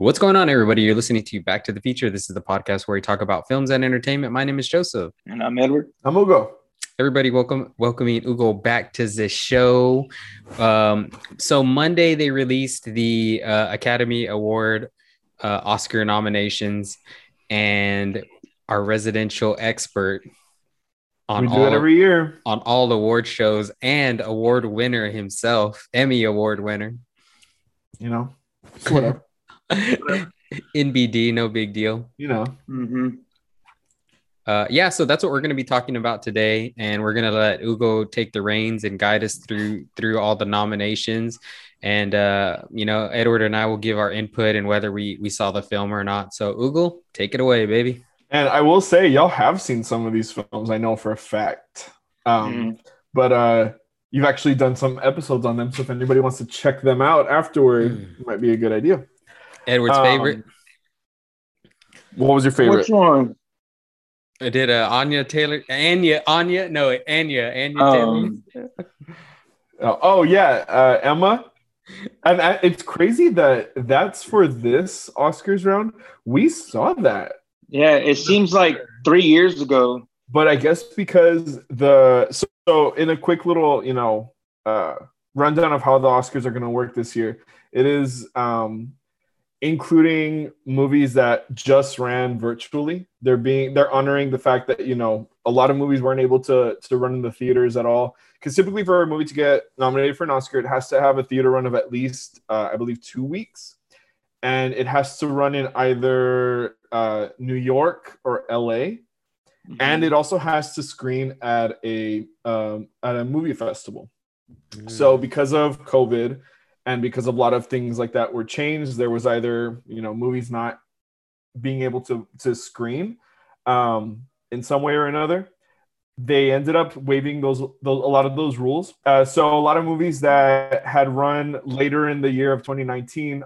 What's going on, everybody? You're listening to Back to the Future. This is the podcast where we talk about films and entertainment. My name is Joseph. And I'm Edward. I'm Ugo. Everybody, welcome, welcoming Ugo back to the show. Um, so Monday they released the uh, Academy Award uh, Oscar nominations, and our residential expert on we do all, it every year on all award shows and award winner himself, Emmy Award winner. You know, whatever. NBD, no big deal. You know. Mm-hmm. Uh, yeah, so that's what we're going to be talking about today, and we're going to let Ugo take the reins and guide us through through all the nominations. And uh, you know, Edward and I will give our input and whether we we saw the film or not. So, Ugo, take it away, baby. And I will say, y'all have seen some of these films. I know for a fact. Um, mm. But uh, you've actually done some episodes on them. So if anybody wants to check them out afterward, mm. might be a good idea. Edward's um, favorite. What was your favorite? Which one? I did uh, Anya Taylor, Anya, Anya, no, Anya, Anya um, Taylor. oh, oh, yeah, uh, Emma. And I, it's crazy that that's for this Oscars round. We saw that. Yeah, it seems like three years ago. But I guess because the so, so in a quick little you know uh, rundown of how the Oscars are going to work this year, it is um, including movies that just ran virtually. They're being they're honoring the fact that you know a lot of movies weren't able to to run in the theaters at all. Because typically for a movie to get nominated for an Oscar, it has to have a theater run of at least uh, I believe two weeks, and it has to run in either uh, New York or LA. Mm-hmm. And it also has to screen at a um, at a movie festival. Mm-hmm. So because of COVID, and because a lot of things like that were changed there was either you know movies not being able to to screen um, in some way or another they ended up waiving those, those a lot of those rules. Uh, so a lot of movies that had run later in the year of 2019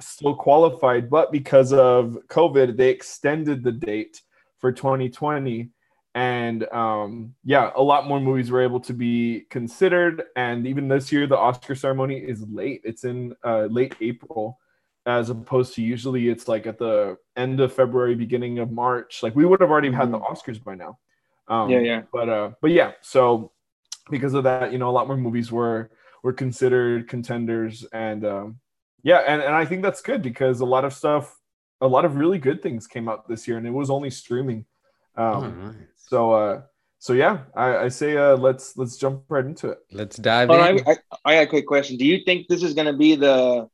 still qualified but because of covid they extended the date for 2020 and um, yeah, a lot more movies were able to be considered. And even this year, the Oscar ceremony is late. It's in uh, late April, as opposed to usually it's like at the end of February, beginning of March. Like we would have already had the mm-hmm. Oscars by now. Um, yeah, yeah. But uh, but yeah. So because of that, you know, a lot more movies were were considered contenders, and um, yeah, and and I think that's good because a lot of stuff, a lot of really good things came out this year, and it was only streaming. Um, oh, nice. So uh so yeah, I, I say uh let's let's jump right into it. Let's dive in. I, I, I got a quick question. Do you think this is gonna be the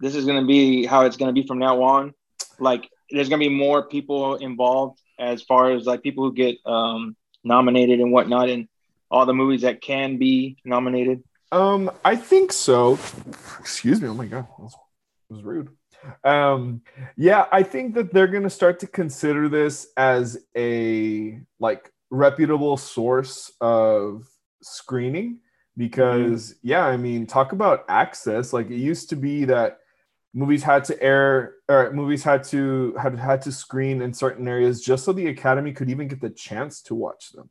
this is gonna be how it's gonna be from now on? Like there's gonna be more people involved as far as like people who get um nominated and whatnot and all the movies that can be nominated? Um, I think so. Excuse me. Oh my god, that was, that was rude. Um, yeah, I think that they're going to start to consider this as a like reputable source of screening because mm-hmm. yeah, I mean, talk about access. Like it used to be that movies had to air or movies had to had had to screen in certain areas just so the academy could even get the chance to watch them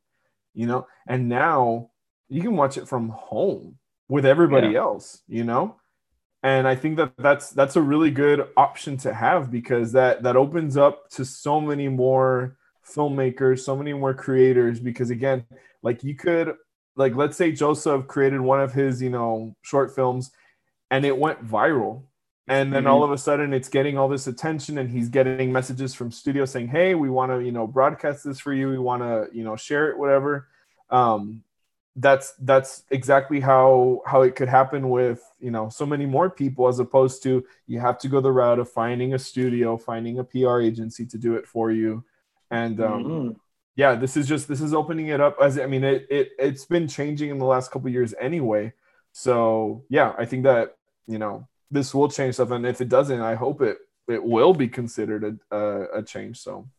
you know and now you can watch it from home with everybody yeah. else you know and i think that that's that's a really good option to have because that that opens up to so many more filmmakers so many more creators because again like you could like let's say joseph created one of his you know short films and it went viral. And then mm-hmm. all of a sudden it's getting all this attention and he's getting messages from studio saying hey we want to you know broadcast this for you. We want to you know share it whatever. Um that's that's exactly how how it could happen with you know so many more people as opposed to you have to go the route of finding a studio finding a pr agency to do it for you. And um mm-hmm. yeah this is just this is opening it up as i mean it, it it's been changing in the last couple years anyway. So yeah i think that you know this will change stuff. And if it doesn't i hope it it will be considered a, a, a change. So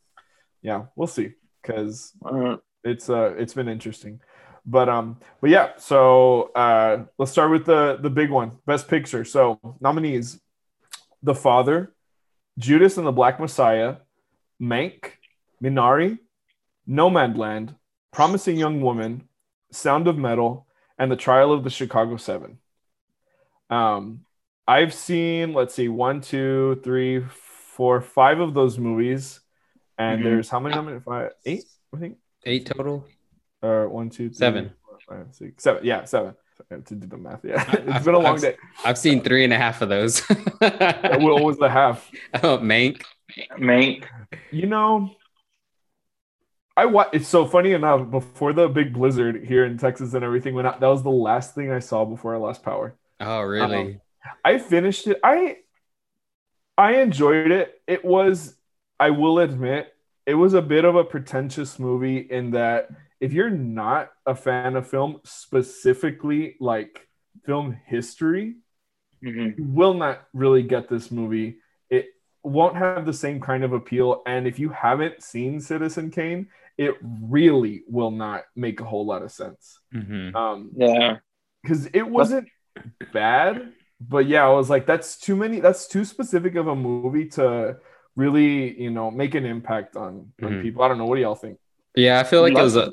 yeah we'll see. Because uh, it's uh it's been interesting but um, but yeah. So uh, let's start with the the big one, Best Picture. So nominees: The Father, Judas and the Black Messiah, Mank, Minari, Nomadland, Promising Young Woman, Sound of Metal, and The Trial of the Chicago Seven. Um, I've seen, let's see, one, two, three, four, five of those movies. And Mhm. there's how many? How many? Five, eight, I think. Eight total. Or one, two, three, Seven. four, five, six, seven. Yeah, seven. I have to do the math. Yeah, I- it's been a long I've- day. I've seen three and a half of those. What was the half? oh, Mank. Mank. You know, I wa- It's so funny enough. Before the big blizzard here in Texas and everything went out, that was the last thing I saw before I lost power. Oh, really? Um, I finished it. I I enjoyed it. It was, I will admit, it was a bit of a pretentious movie in that if you're not a fan of film, specifically like film history, Mhm. you will not really get this movie. It won't have the same kind of appeal. And if you haven't seen Citizen Kane, it really will not make a whole lot of sense. Mhm. Um, Yeah. because it wasn't bad, but yeah, I was like, that's too many. That's too specific of a movie to really, you know, make an impact on, on Mhm. people. I don't know. What do y'all think? Yeah, I feel like it was a.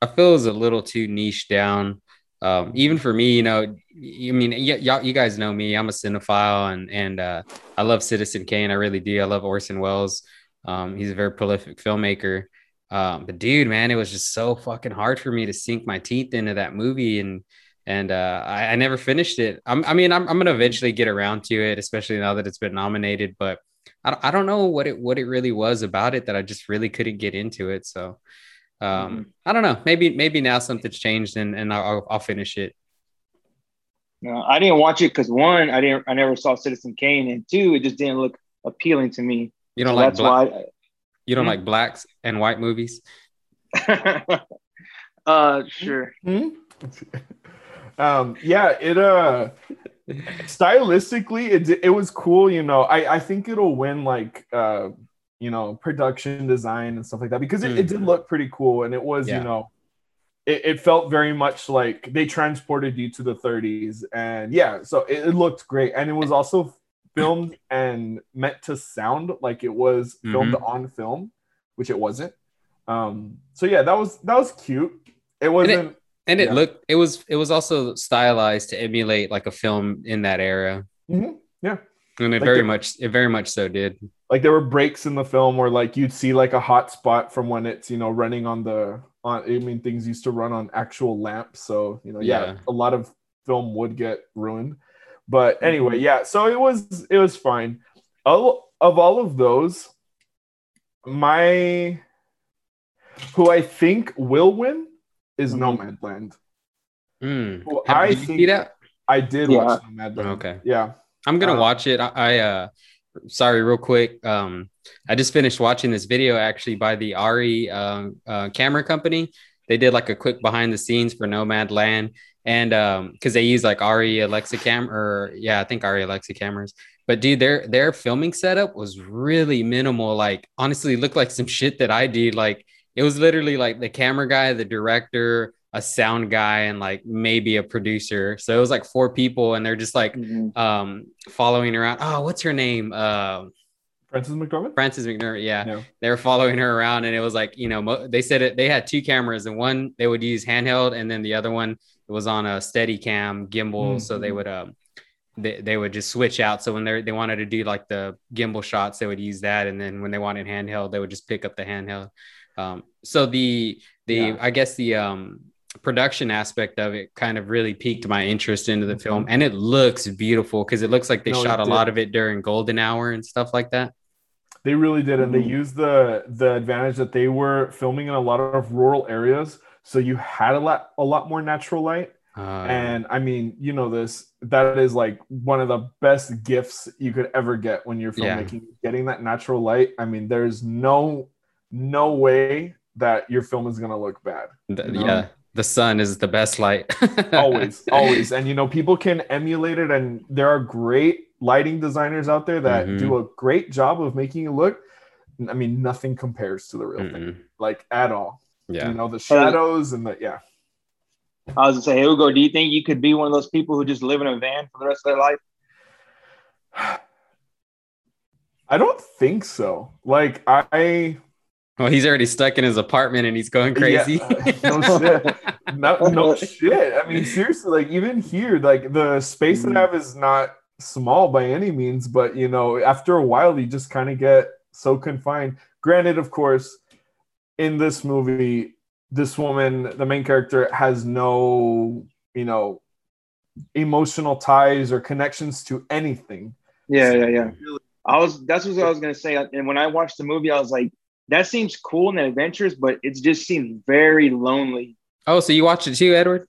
I feel it was a little too niche down. Um, even for me, you know, you I mean, y- y'all, you guys know me. I'm a cinephile, and and uh, I love Citizen Kane. I really do. I love Orson Welles. Um, he's a very prolific filmmaker. Um, but dude, man, it was just so fucking hard for me to sink my teeth into that movie, and and uh, I, I never finished it. I'm, I mean, I'm, I'm gonna eventually get around to it, especially now that it's been nominated. But I, don't- I don't know what it what it really was about it that I just really couldn't get into it. So um, I don't know. Maybe maybe now something's changed and and I'll I'll- I'll finish it. No, I didn't watch it because one, I didn't, I never saw Citizen Kane, and two, it just didn't look appealing to me. You don't So like that's black, you don't Hmm? like blacks and white movies. uh, sure. Hmm? um, yeah, it uh stylistically it it was cool, you know. I I think it'll win like uh you know, production design and stuff like that because it, it did look pretty cool and it was, Yeah. you know, it, it felt very much like they transported you to the 30s and yeah, so it, it looked great and it was also filmed and meant to sound like it was filmed on film, which it wasn't. Um, so yeah, that was that was cute. It wasn't And it Yeah. looked it was it was also stylized to emulate like a film in that era. Mhm. Yeah. And it Like very the- much it very much so did. like there were breaks in the film where like you'd see like a hot spot from when it's you know running on the on i mean things used to run on actual lamps so you know yeah, Yeah. a lot of film would get ruined but anyway yeah so it was it was fine of, of all of those my who i think will win is Mhm. nomadland Mm. Well, Have- I did you see think- that? i did Yeah. watch nomadland Okay. yeah I'm gonna Uh, watch it. I, I uh sorry, real quick. Um I just finished watching this video actually by the ARRI um uh, camera company. They did like a quick behind the scenes for Nomadland and um because they use like ARRI Alexa cam or yeah, I think ARRI Alexa cameras. But dude, their their filming setup was really minimal. Like honestly, looked like some shit that I did. Like it was literally like the camera guy, the director, a sound guy, and like maybe a producer. So it was like four people, and they're just like Mhm. um following around. Oh, what's her name? Uh, frances mcdormand Frances McDormand. Yeah. Yeah. They were following her around and it was like, you know, mo- they said it, they had two cameras and one they would use handheld and then the other one was on a steady cam gimbal. Mhm. So they would, um, they, they would just switch out. So when they they wanted to do like the gimbal shots, they would use that. And then when they wanted handheld, they would just pick up the handheld. Um, so the, the, Yeah. I guess the, um, production aspect of it kind of really piqued my interest into the film and it looks beautiful because it looks like they No, shot a did. lot of it during golden hour and stuff like that They really did, and they Mhm. used the the advantage that they were filming in a lot of rural areas, so you had a lot a lot more natural light. Uh, And I mean, you know this that is like one of the best gifts you could ever get when you're Yeah. filmmaking. Getting that natural light. I mean, there's no no way that your film is gonna look bad. The- you know? yeah, the sun is the best light. always always and you know people can emulate it and there are great lighting designers out there that Mhm. do a great job of making it look i mean nothing compares to the real thing Mm-mm. like at all Yeah. you know the shadows and the yeah I was gonna say, hey, Ugo, do you think you could be one of those people who just live in a van for the rest of their life? i don't think so like i Well, he's already stuck in his apartment and he's going crazy. Yeah, no shit. No, no shit. I mean, seriously, like even here, like the space that I mm. have is not small by any means, but you know, after a while, you just kind of get so confined. Granted, of course, in this movie, this woman, the main character, has no, you know, emotional ties or connections to anything. Yeah, yeah, yeah. I was that's what I was gonna say. And when I watched the movie, I was like, that seems cool and adventurous, but it just seems very lonely. Oh, so you watched it too, Edward?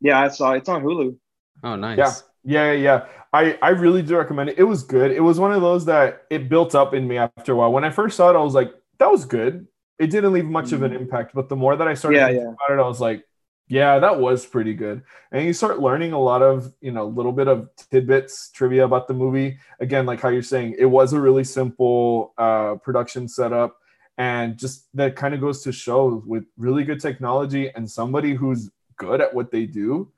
Yeah, I saw it. It's on Hulu. Oh, nice. Yeah. Yeah, yeah. I, I really do recommend it. It was good. It was one of those that it built up in me after a while. When I first saw it, I was like, that was good. It didn't leave much of an Mm-hmm. impact, but the more that I started Yeah, thinking yeah. about it, I was like, yeah, that was pretty good. And you start learning a lot of, you know, little bit of tidbits, trivia about the movie. Again, like how you're saying, it was a really simple uh, production setup. And just that kind of goes to show with really good technology and somebody who's good at what they do,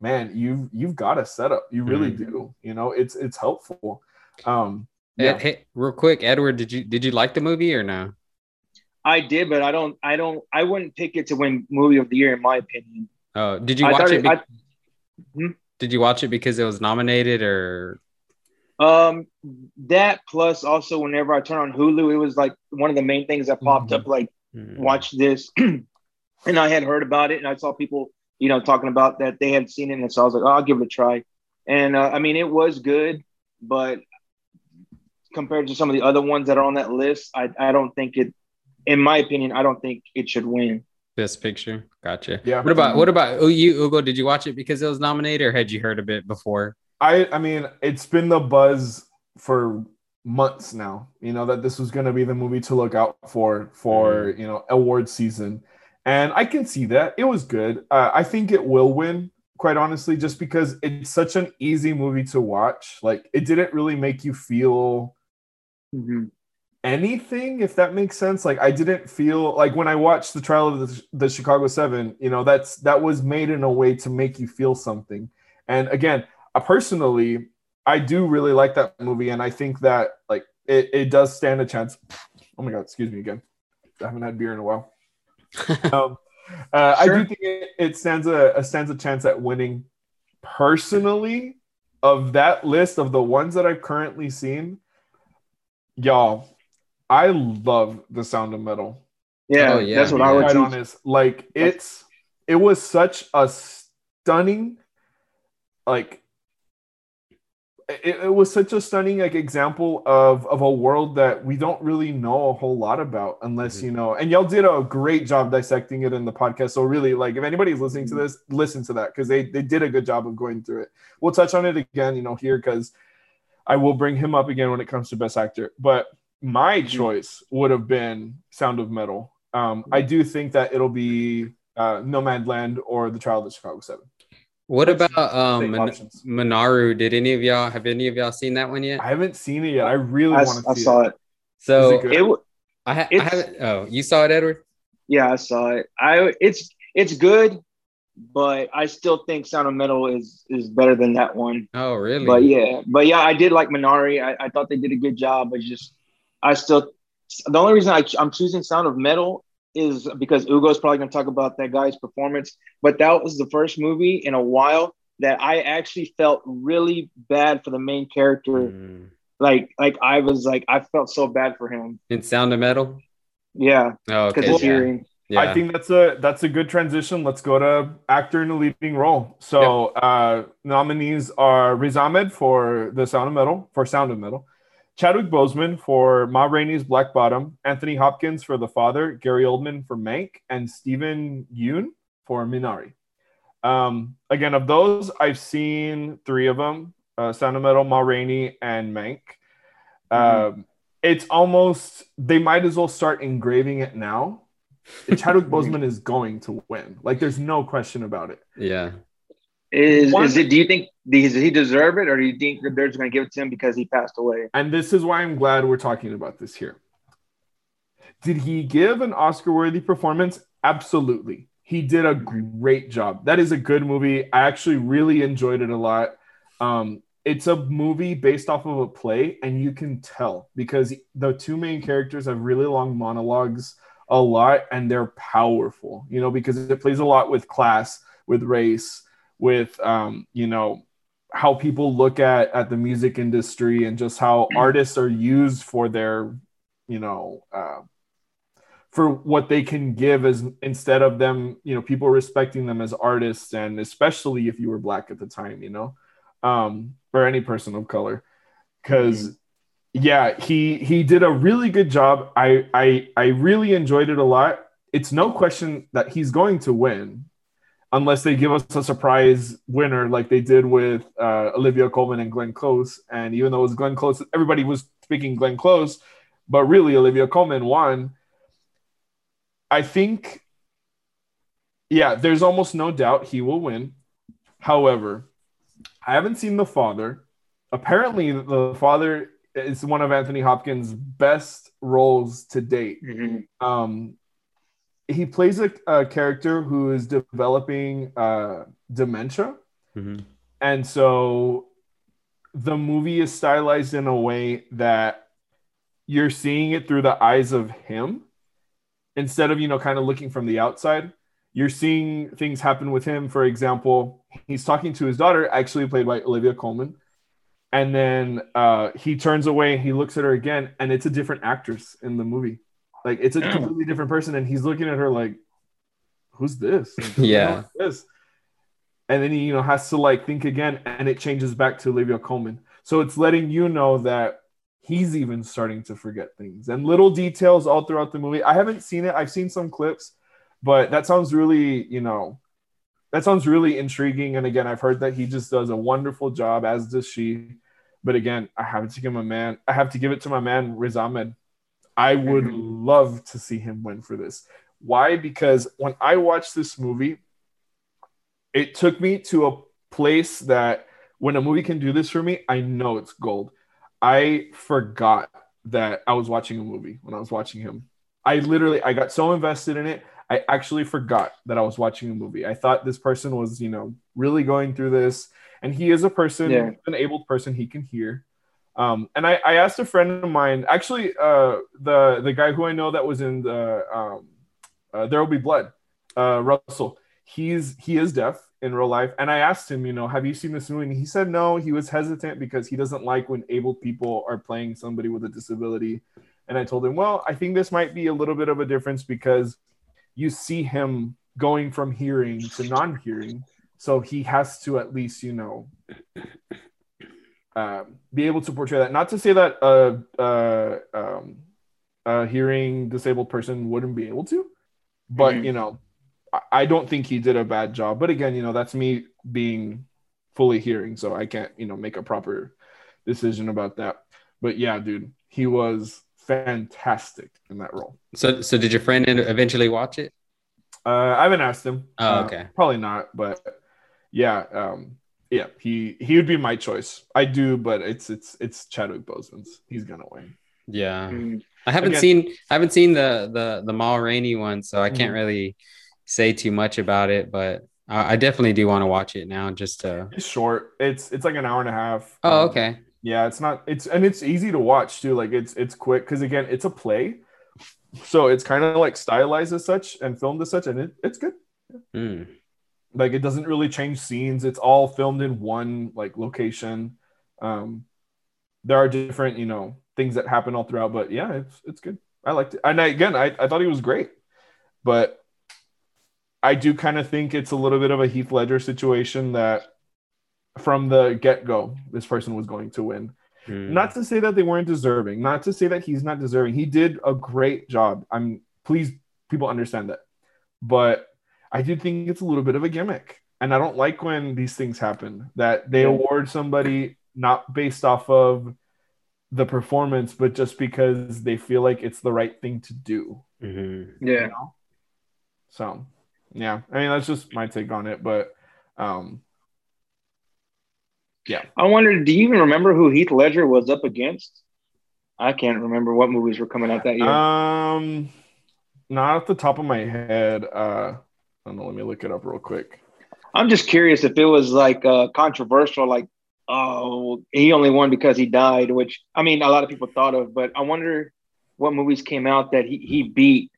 man, you've you've got a setup. You really Mm-hmm. do. You know, it's it's helpful. Um yeah. hey, real quick, Edward, did you did you like the movie or no? I did, but I don't. I don't. I wouldn't pick it to win movie of the year, in my opinion. Oh, did you watch it? it- be- I- Hmm? did you watch it because it was nominated or? Um, that plus also whenever I turn on Hulu, it was like one of the main things that popped Mhm. up. Like, Hmm. watch this, and I had heard about it, and I saw people, you know, talking about that they had seen it, and so I was like, oh, I'll give it a try. And uh, I mean, it was good, but compared to some of the other ones that are on that list, I I don't think it. In my opinion, I don't think it should win. Best Picture. Gotcha. Yeah. What about what about oh, you, Ugo? Did you watch it because it was nominated, or had you heard of it before? I I mean, it's been the buzz for months now, you know, that this was going to be the movie to look out for for, you know, award season. And I can see that. It was good. Uh, I think it will win, quite honestly, just because it's such an easy movie to watch. Like it didn't really make you feel Mhm. anything if that makes sense like i didn't feel like when i watched the trial of the, the chicago seven you know that's that was made in a way to make you feel something and again I personally i do really like that movie and i think that like it, it does stand a chance oh my god excuse me again i haven't had beer in a while um, uh, i do think it, it stands a, a stands a chance at winning personally of that list of the ones that i've currently seen y'all I love the sound of metal. Yeah, Oh, yeah. that's what I would Quite choose. honest, like it's it was such a stunning, like it, it was such a stunning like example of of a world that we don't really know a whole lot about unless Mhm. you know. And y'all did a great job dissecting it in the podcast. So really, like if anybody's listening to this, listen to that because they they did a good job of going through it. We'll touch on it again, you know, here because I will bring him up again when it comes to best actor. But my Mhm. choice would have been Sound of Metal. Um, I do think that it'll be uh, Nomadland or The Trial of the Chicago Seven. What about um Same Min- Minari? Did any of y'all have any of y'all seen that one yet? I haven't seen it yet. I really want to I see saw it. it. So Is it good? It, w- I, ha- I It's- haven't. Oh, you saw it, Edward? yeah, I saw it. I it's it's good, but I still think Sound of Metal is is better than that one. Oh, really? But yeah, but yeah, I did like Minari. I, I thought they did a good job. But just I still the only reason I, I'm choosing Sound of Metal is because Ugo's probably going to talk about that guy's performance. But that was the first movie in a while that I actually felt really bad for the main character. Mm. Like like I was like I felt so bad for him. In Sound of Metal. Yeah, Oh, okay. his Yeah. hearing. yeah. I think that's a that's a good transition. Let's go to actor in a leading role. So uh, nominees are Riz Ahmed for The Sound of Metal for Sound of Metal, Chadwick Boseman for Ma Rainey's Black Bottom, Anthony Hopkins for The Father, Gary Oldman for Mank, and Steven Yeun for Minari. Um, again, of those, I've seen three of them: uh, Sound of Metal, Ma Rainey, and Mank. Um, it's almost they might as well start engraving it now Chadwick Boseman is going to win. Like, there's no question about it. yeah. Is One- is it? Do you think does he deserve it, or do you think that they're just going to give it to him because he passed away? And this is why I'm glad we're talking about this here. Did he give an Oscar worthy performance? Absolutely. He did a great job. That is a good movie. I actually really enjoyed it a lot. Um, it's a movie based off of a play, and you can tell because the two main characters have really long monologues a lot and they're powerful, you know, because it plays a lot with class, with race, with um, you know, how people look at at the music industry and just how artists are used for their, you know, uh, for what they can give as instead of them, you know, people respecting them as artists and especially if you were black at the time, you know, um, or any person of color, because. Mm-hmm yeah, he he did a really good job. I I I really enjoyed it a lot. It's no question that he's going to win, unless they give us a surprise winner like they did with uh, Olivia Colman and Glenn Close. And even though it was Glenn Close, everybody was picking Glenn Close, but really Olivia Colman won. I think, yeah, there's almost no doubt he will win. However, I haven't seen the father. Apparently, the father is one of Anthony Hopkins' best roles to date. Mm-hmm. Um, he plays a, a, character who is developing uh, dementia, mm-hmm. and so the movie is stylized in a way that you're seeing it through the eyes of him. Instead of you know kind of looking from the outside you're seeing things happen with him. For example he's talking to his daughter actually played by olivia colman. And then uh, he turns away he looks at her again and it's a different actress in the movie like it's a completely different person and he's looking at her like who's this? Like, yeah. this? And then he you know has to like think again and it changes back to olivia Colman. so it's letting you know that he's even starting to forget things and little details all throughout the movie. I haven't seen it. I've seen some clips but that sounds really you know that sounds really intriguing. And again i've heard that he just does a wonderful job as does she. But again, I have to give my man. I have to give it to my man Riz Ahmed. I would mm-hmm. love to see him win for this. Why? Because when I watched this movie, it took me to a place that when a movie can do this for me, I know it's gold. I forgot that I was watching a movie when I was watching him. I literally I got so invested in it, I actually forgot that I was watching a movie. I thought this person was, you know, really going through this and he is a person, yeah. an able person. He can hear. Um, and I, I asked a friend of mine, actually, uh, the the guy who I know that was in the um, uh, There Will Be Blood, uh, Russell. He's he is deaf in real life, and I asked him, you know, have you seen this movie? And he said no. He was hesitant because he doesn't like when able people are playing somebody with a disability. And I told him, well, I think this might be a little bit of a difference because you see him going from hearing to non-hearing so he has to at least, you know, uh, be able to portray that. Not to say that a, a, um, a hearing disabled person wouldn't be able to, but mm-hmm. you know, I, I don't think he did a bad job. But again, you know, that's me being fully hearing, so I can't, you know, make a proper decision about that. But yeah, dude, he was fantastic in that role. So, so did your friend eventually watch it? Uh, I haven't asked him. Oh, okay. Uh, probably not, but yeah, um, yeah, he he would be my choice. I do, but it's it's it's Chadwick Boseman's. He's gonna win. Yeah, mm. I haven't Again, seen I haven't seen the the the Ma Rainey one, so I can't mm. really say too much about it. But I, I definitely do want to watch it now. Just to... it's short. It's it's like an hour and a half. Oh, um, okay. Yeah, it's not. It's and it's easy to watch too. Like it's it's quick because again, it's a play, so it's kind of like stylized as such and filmed as such, and it, it's good. Mm like it doesn't really change scenes. It's all filmed in one like location. Um there are different you know things that happen all throughout but yeah it's it's good. I liked it. And I, again I, I thought he was great but i do kind of think it's a little bit of a heath ledger situation that from the get-go this person was going to win. Mm. not to say that they weren't deserving not to say that he's not deserving. He did a great job. I'm please people understand that. But I do think it's a little bit of a gimmick. And I don't like when these things happen that they award somebody not based off of the performance, but just because they feel like it's the right thing to do. Mm-hmm. Yeah. You know? So, yeah. I mean, that's just my take on it. But, um, yeah. I wonder, do you even remember who Heath Ledger was up against? I can't remember what movies were coming out that year. Um, not off the top of my head. Uh, I don't know. Let me look it up real quick. I'm just curious if it was like uh, controversial, like, oh, he only won because he died, which I mean, a lot of people thought of, but I wonder what movies came out that he, he beat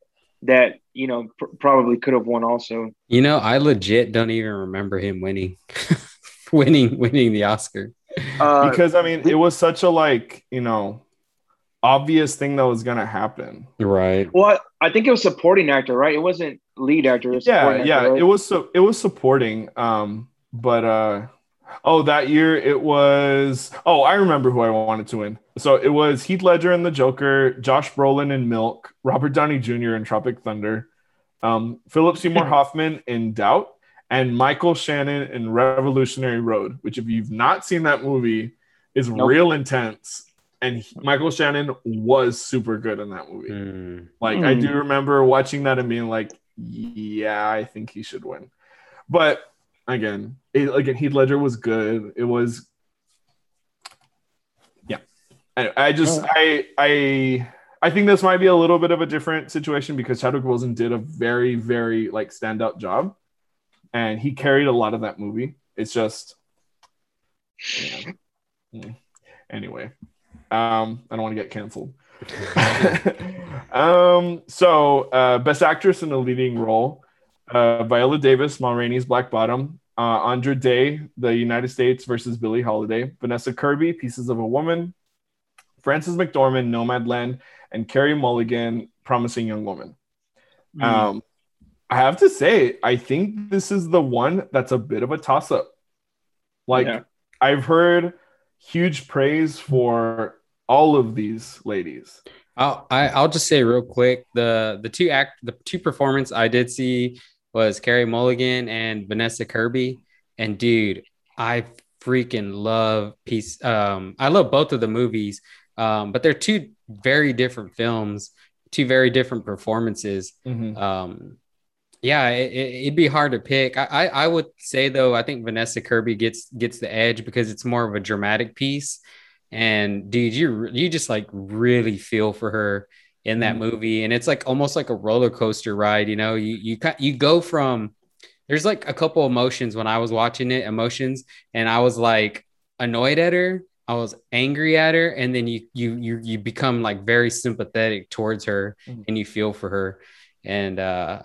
that you know pr- probably could have won also. You know, I legit don't even remember him winning, winning, winning the Oscar. Uh, because I mean, it was such a like you know obvious thing that was gonna happen. Right. well, I think it was supporting actor, right? It wasn't lead actor. Yeah, yeah, actor, right? it was so it was supporting. Um, but uh, oh, that year it was. Oh, I remember who I wanted to win. So it was Heath Ledger and The Joker, Josh Brolin in Milk, Robert Downey Jr. in Tropic Thunder, um, Philip Seymour Hoffman in Doubt, and Michael Shannon in Revolutionary Road. Which, if you've not seen that movie, is Nope. real intense. And he- Michael Shannon was super good in that movie. Mm. Like I Hmm. do remember watching that and being like, yeah, I think he should win. But again, it, again, Heath Ledger was good. It was, yeah. I, I just Oh. I I I think this might be a little bit of a different situation because Chadwick Wilson did a very very like standout job, and he carried a lot of that movie. It's just, yeah. Anyway. Um, I don't want to get canceled. um, so uh, best actress in a leading role: uh, Viola Davis, Ma Rainey's Black Bottom, uh, Andra Day, The United States versus Billie Holiday, Vanessa Kirby, Pieces of a Woman, Frances McDormand, Nomadland, and Carey Mulligan, Promising Young Woman. Mm. Um, I have to say, I think this is the one that's a bit of a toss up. Like, Yeah. I've heard huge praise for all of these ladies. I'll I, I'll just say real quick the the two act the two performance I did see was Carey Mulligan and Vanessa Kirby, and dude, I freaking love piece. Um, I love both of the movies, um, but they're two very different films, two very different performances. Um, yeah, it, it, it'd be hard to pick. I, I I would say though, I think Vanessa Kirby gets gets the edge because it's more of a dramatic piece. And dude, you you just like really feel for her in that Mhm. movie, and it's like almost like a roller coaster ride. You know, you you you go from there's like a couple emotions when I was watching it, emotions, and I was like annoyed at her, I was angry at her, and then you you you you become like very sympathetic towards her, Mhm. and you feel for her, and uh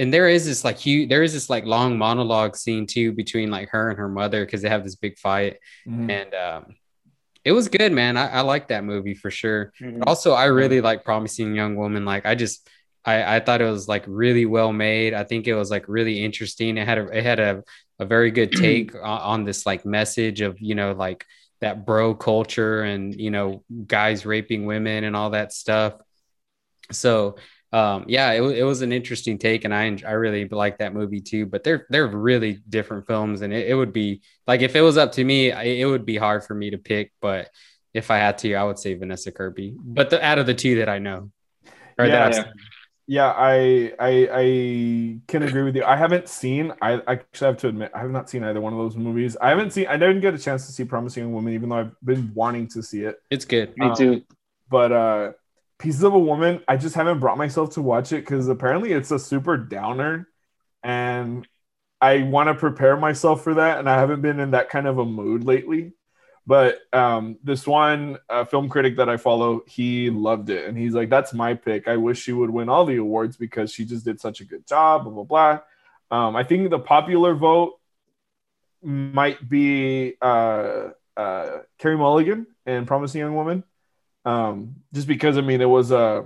and there is this like huge there is this like long monologue scene too between like her and her mother because they have this big fight Mhm. and um it was good man. I, I like that movie for sure. Mhm. also i really like promising young woman. Like i just I, I thought it was like really well made. I think it was like really interesting. It had a it had a, a very good take on, on this like message of you know like that bro culture and you know guys raping women and all that stuff. So um yeah it, it was an interesting take and i i really like that movie too but they're they're really different films and it, it would be like if it was up to me I, it would be hard for me to pick but if i had to i would say vanessa kirby but the out of the two that i know or Yeah, that I've yeah. Yeah, I, I I can agree with you. I haven't seen. I, I actually have to admit I have not seen either one of those movies. I haven't seen. I didn't get a chance to see Promising Young Woman, even though I've been wanting to see it. it's good Me Um, too. But uh Pieces of a Woman, I just haven't brought myself to watch it because apparently it's a super downer, and I want to prepare myself for that, and I haven't been in that kind of a mood lately. But um, this one uh, film critic that I follow, he loved it, and he's like, "That's my pick. I wish she would win all the awards because she just did such a good job." Blah blah blah. Um, I think the popular vote might be uh, uh, Carey Mulligan and Promising Young Woman, um, just because I mean it was uh,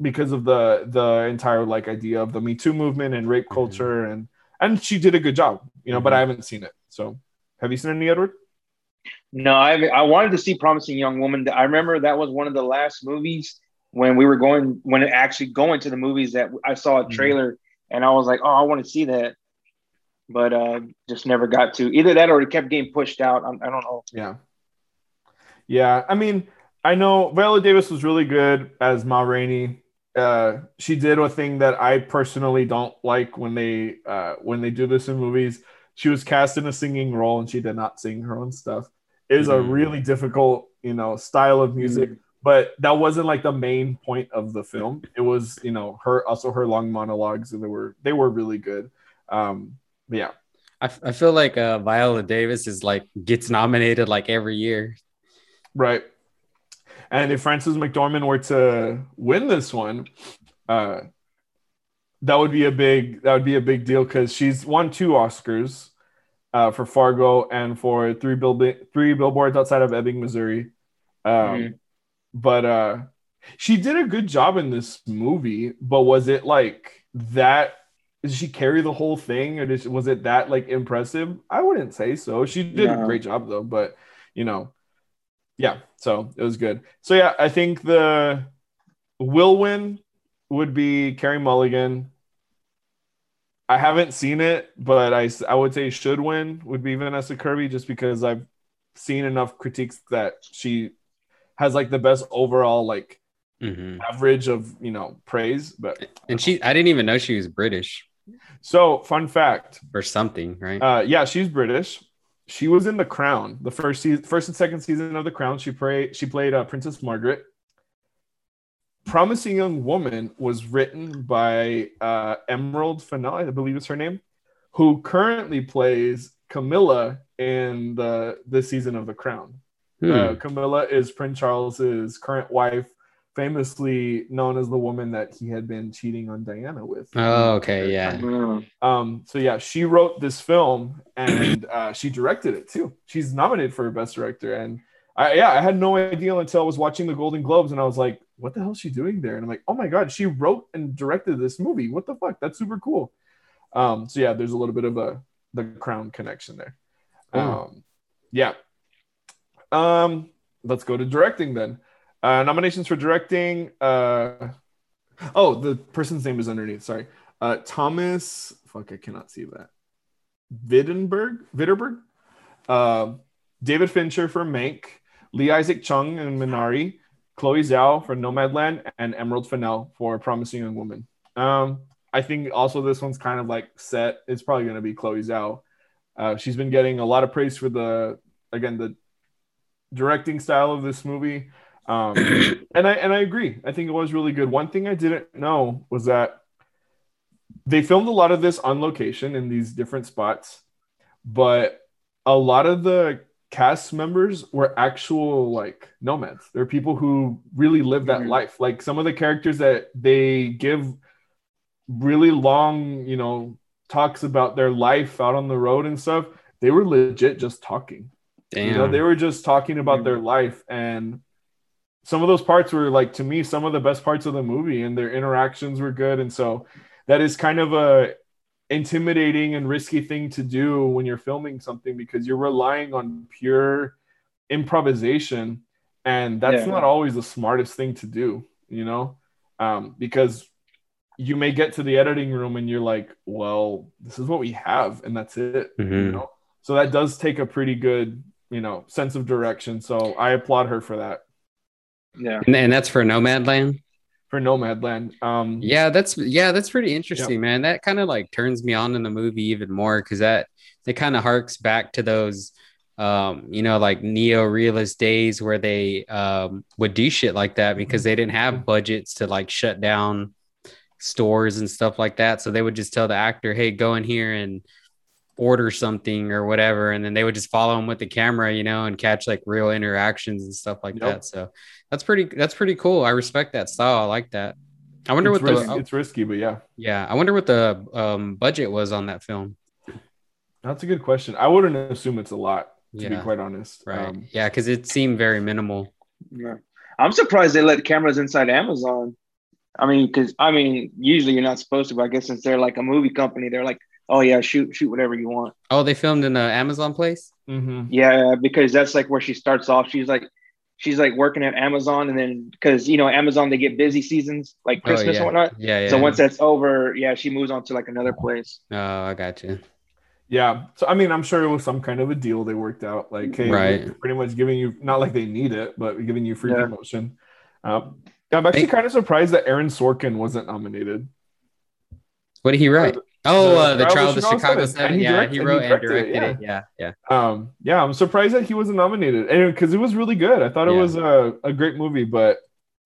because of the the entire like idea of the Me Too movement and rape Mhm. culture, and and she did a good job, you know. But Mhm. I haven't seen it. So, have you seen any Edward? No, I I wanted to see Promising Young Woman. I remember that was one of the last movies when we were going when it actually going to the movies that I saw a Mhm. trailer and I was like, oh, I want to see that, but uh, just never got to either that or it kept getting pushed out. I, I don't know. Yeah. Yeah. I mean, I know Viola Davis was really good as Ma Rainey. Uh, she did a thing that I personally don't like when they uh, when they do this in movies. She was cast in a singing role and she did not sing her own stuff. It is a Mhm. really difficult, you know, style of music. But that wasn't like the main point of the film. It was, you know, her also her long monologues, and they were they were really good. Um, yeah, I, f- I feel like uh viola davis is like gets nominated like every year Right. And if Frances McDormand were to win this one, uh, that would be a big that would be a big deal because she's won two Oscars uh, for Fargo and for three bill three billboards outside of Ebbing, Missouri. Um, Mhm. But uh, she did a good job in this movie. But was it like that? Did she carry the whole thing, or did was it that like impressive? I wouldn't say so. She did a great job though. But you know, yeah. So it was good. So yeah, I think the will win would be Carey Mulligan. I haven't seen it, but I, I would say should win would be Vanessa Kirby just because I've seen enough critiques that she has like the best overall like Mhm. average of you know praise. But And she, I didn't even know she was British so fun fact, or something, right? uh, yeah, she's British. She was in The Crown, the first season, first and second season of The Crown. She played she played uh, Princess Margaret. Promising Young Woman was written by uh, Emerald Fennell, I believe is her name, who currently plays Camilla in the this season of The Crown. Hmm. Uh, Camilla is Prince Charles's current wife, famously known as the woman that he had been cheating on Diana with. Oh, okay, yeah. Mm. Um, so yeah, she wrote this film and uh, she directed it too. She's nominated for best director, and I yeah, I had no idea until I was watching the Golden Globes, and I was like, "What the hell is she doing there?" And I'm like, "Oh my god, she wrote and directed this movie. What the fuck? That's super cool." Um, so yeah, there's a little bit of a the Crown connection there. Oh. Um, yeah. Um, let's go to directing then. Uh, nominations for directing. Uh, oh, the person's name is underneath. Sorry. Uh, Thomas. Fuck, I cannot see that. Wittenberg. Witterberg. Um, David Fincher for Mank. Lee Isaac Chung and Minari. Chloe Zhao for Nomadland, and Emerald Fennell for Promising Young Woman. Um, I think also this one's kind of like set. It's probably going to be Chloe Zhao. Uh, she's been getting a lot of praise for the again the directing style of this movie. Um, and I and I agree. I think it was really good. One thing I didn't know was that they filmed a lot of this on location in these different spots, but a lot of the cast members were actual like nomads. They're people who really live that Mhm. life. Like some of the characters that they give really long, you know, talks about their life out on the road and stuff. They were legit just talking. Damn. You know, they were just talking about Mhm. their life and some of those parts were like to me some of the best parts of the movie and their interactions were good and so that is kind of a intimidating and risky thing to do when you're filming something because you're relying on pure improvisation and that's Yeah. not always the smartest thing to do you know um, because you may get to the editing room and you're like well this is what we have and that's it you Mhm. know so that does take a pretty good you know sense of direction so i applaud her for that Yeah. and, and that's for Nomadland. for nomadland um Yeah, that's yeah, that's pretty interesting, man. That kind of like turns me on in the movie even more because that it kind of harks back to those um, you know, like neo-realist days where they um would do shit like that because they didn't have budgets to like shut down stores and stuff like that. So they would just tell the actor, hey, go in here and order something or whatever. And then they would just follow him with the camera, you know, and catch like real interactions and stuff like Yep. that. So that's pretty that's pretty cool. I respect that style. I like that. I wonder it's, what the it's risky but yeah yeah, I wonder what the um, budget was on that film. that's a good question i wouldn't assume it's a lot to be quite honest right. um, yeah, because it seemed very minimal. Yeah. I'm surprised they let cameras inside Amazon. I mean, because I mean, usually you're not supposed to, but I guess since they're like a movie company, they're like, oh yeah, shoot, shoot whatever you want. Oh, they filmed in the Amazon place. mhm. Yeah, because that's like where she starts off. She's like, she's like working at Amazon, and then because you know Amazon they get busy seasons like Christmas oh, yeah. and whatnot. Yeah, yeah. So once that's over, yeah, she moves on to like another place. oh, I got you. yeah so i mean i'm sure it was some kind of a deal they worked out like hey Right. pretty much giving you not like they need it but giving you free Yeah. promotion um, i'm actually kind of surprised that aaron sorkin wasn't nominated What did he write? Oh, the uh, the Trial of the Chicago Seven. Seven. And he Yeah, direct- he and wrote and directed directed it, it. Yeah, yeah. um yeah i'm surprised that he wasn't nominated and because it was really good i thought it Yeah. was a, a great movie but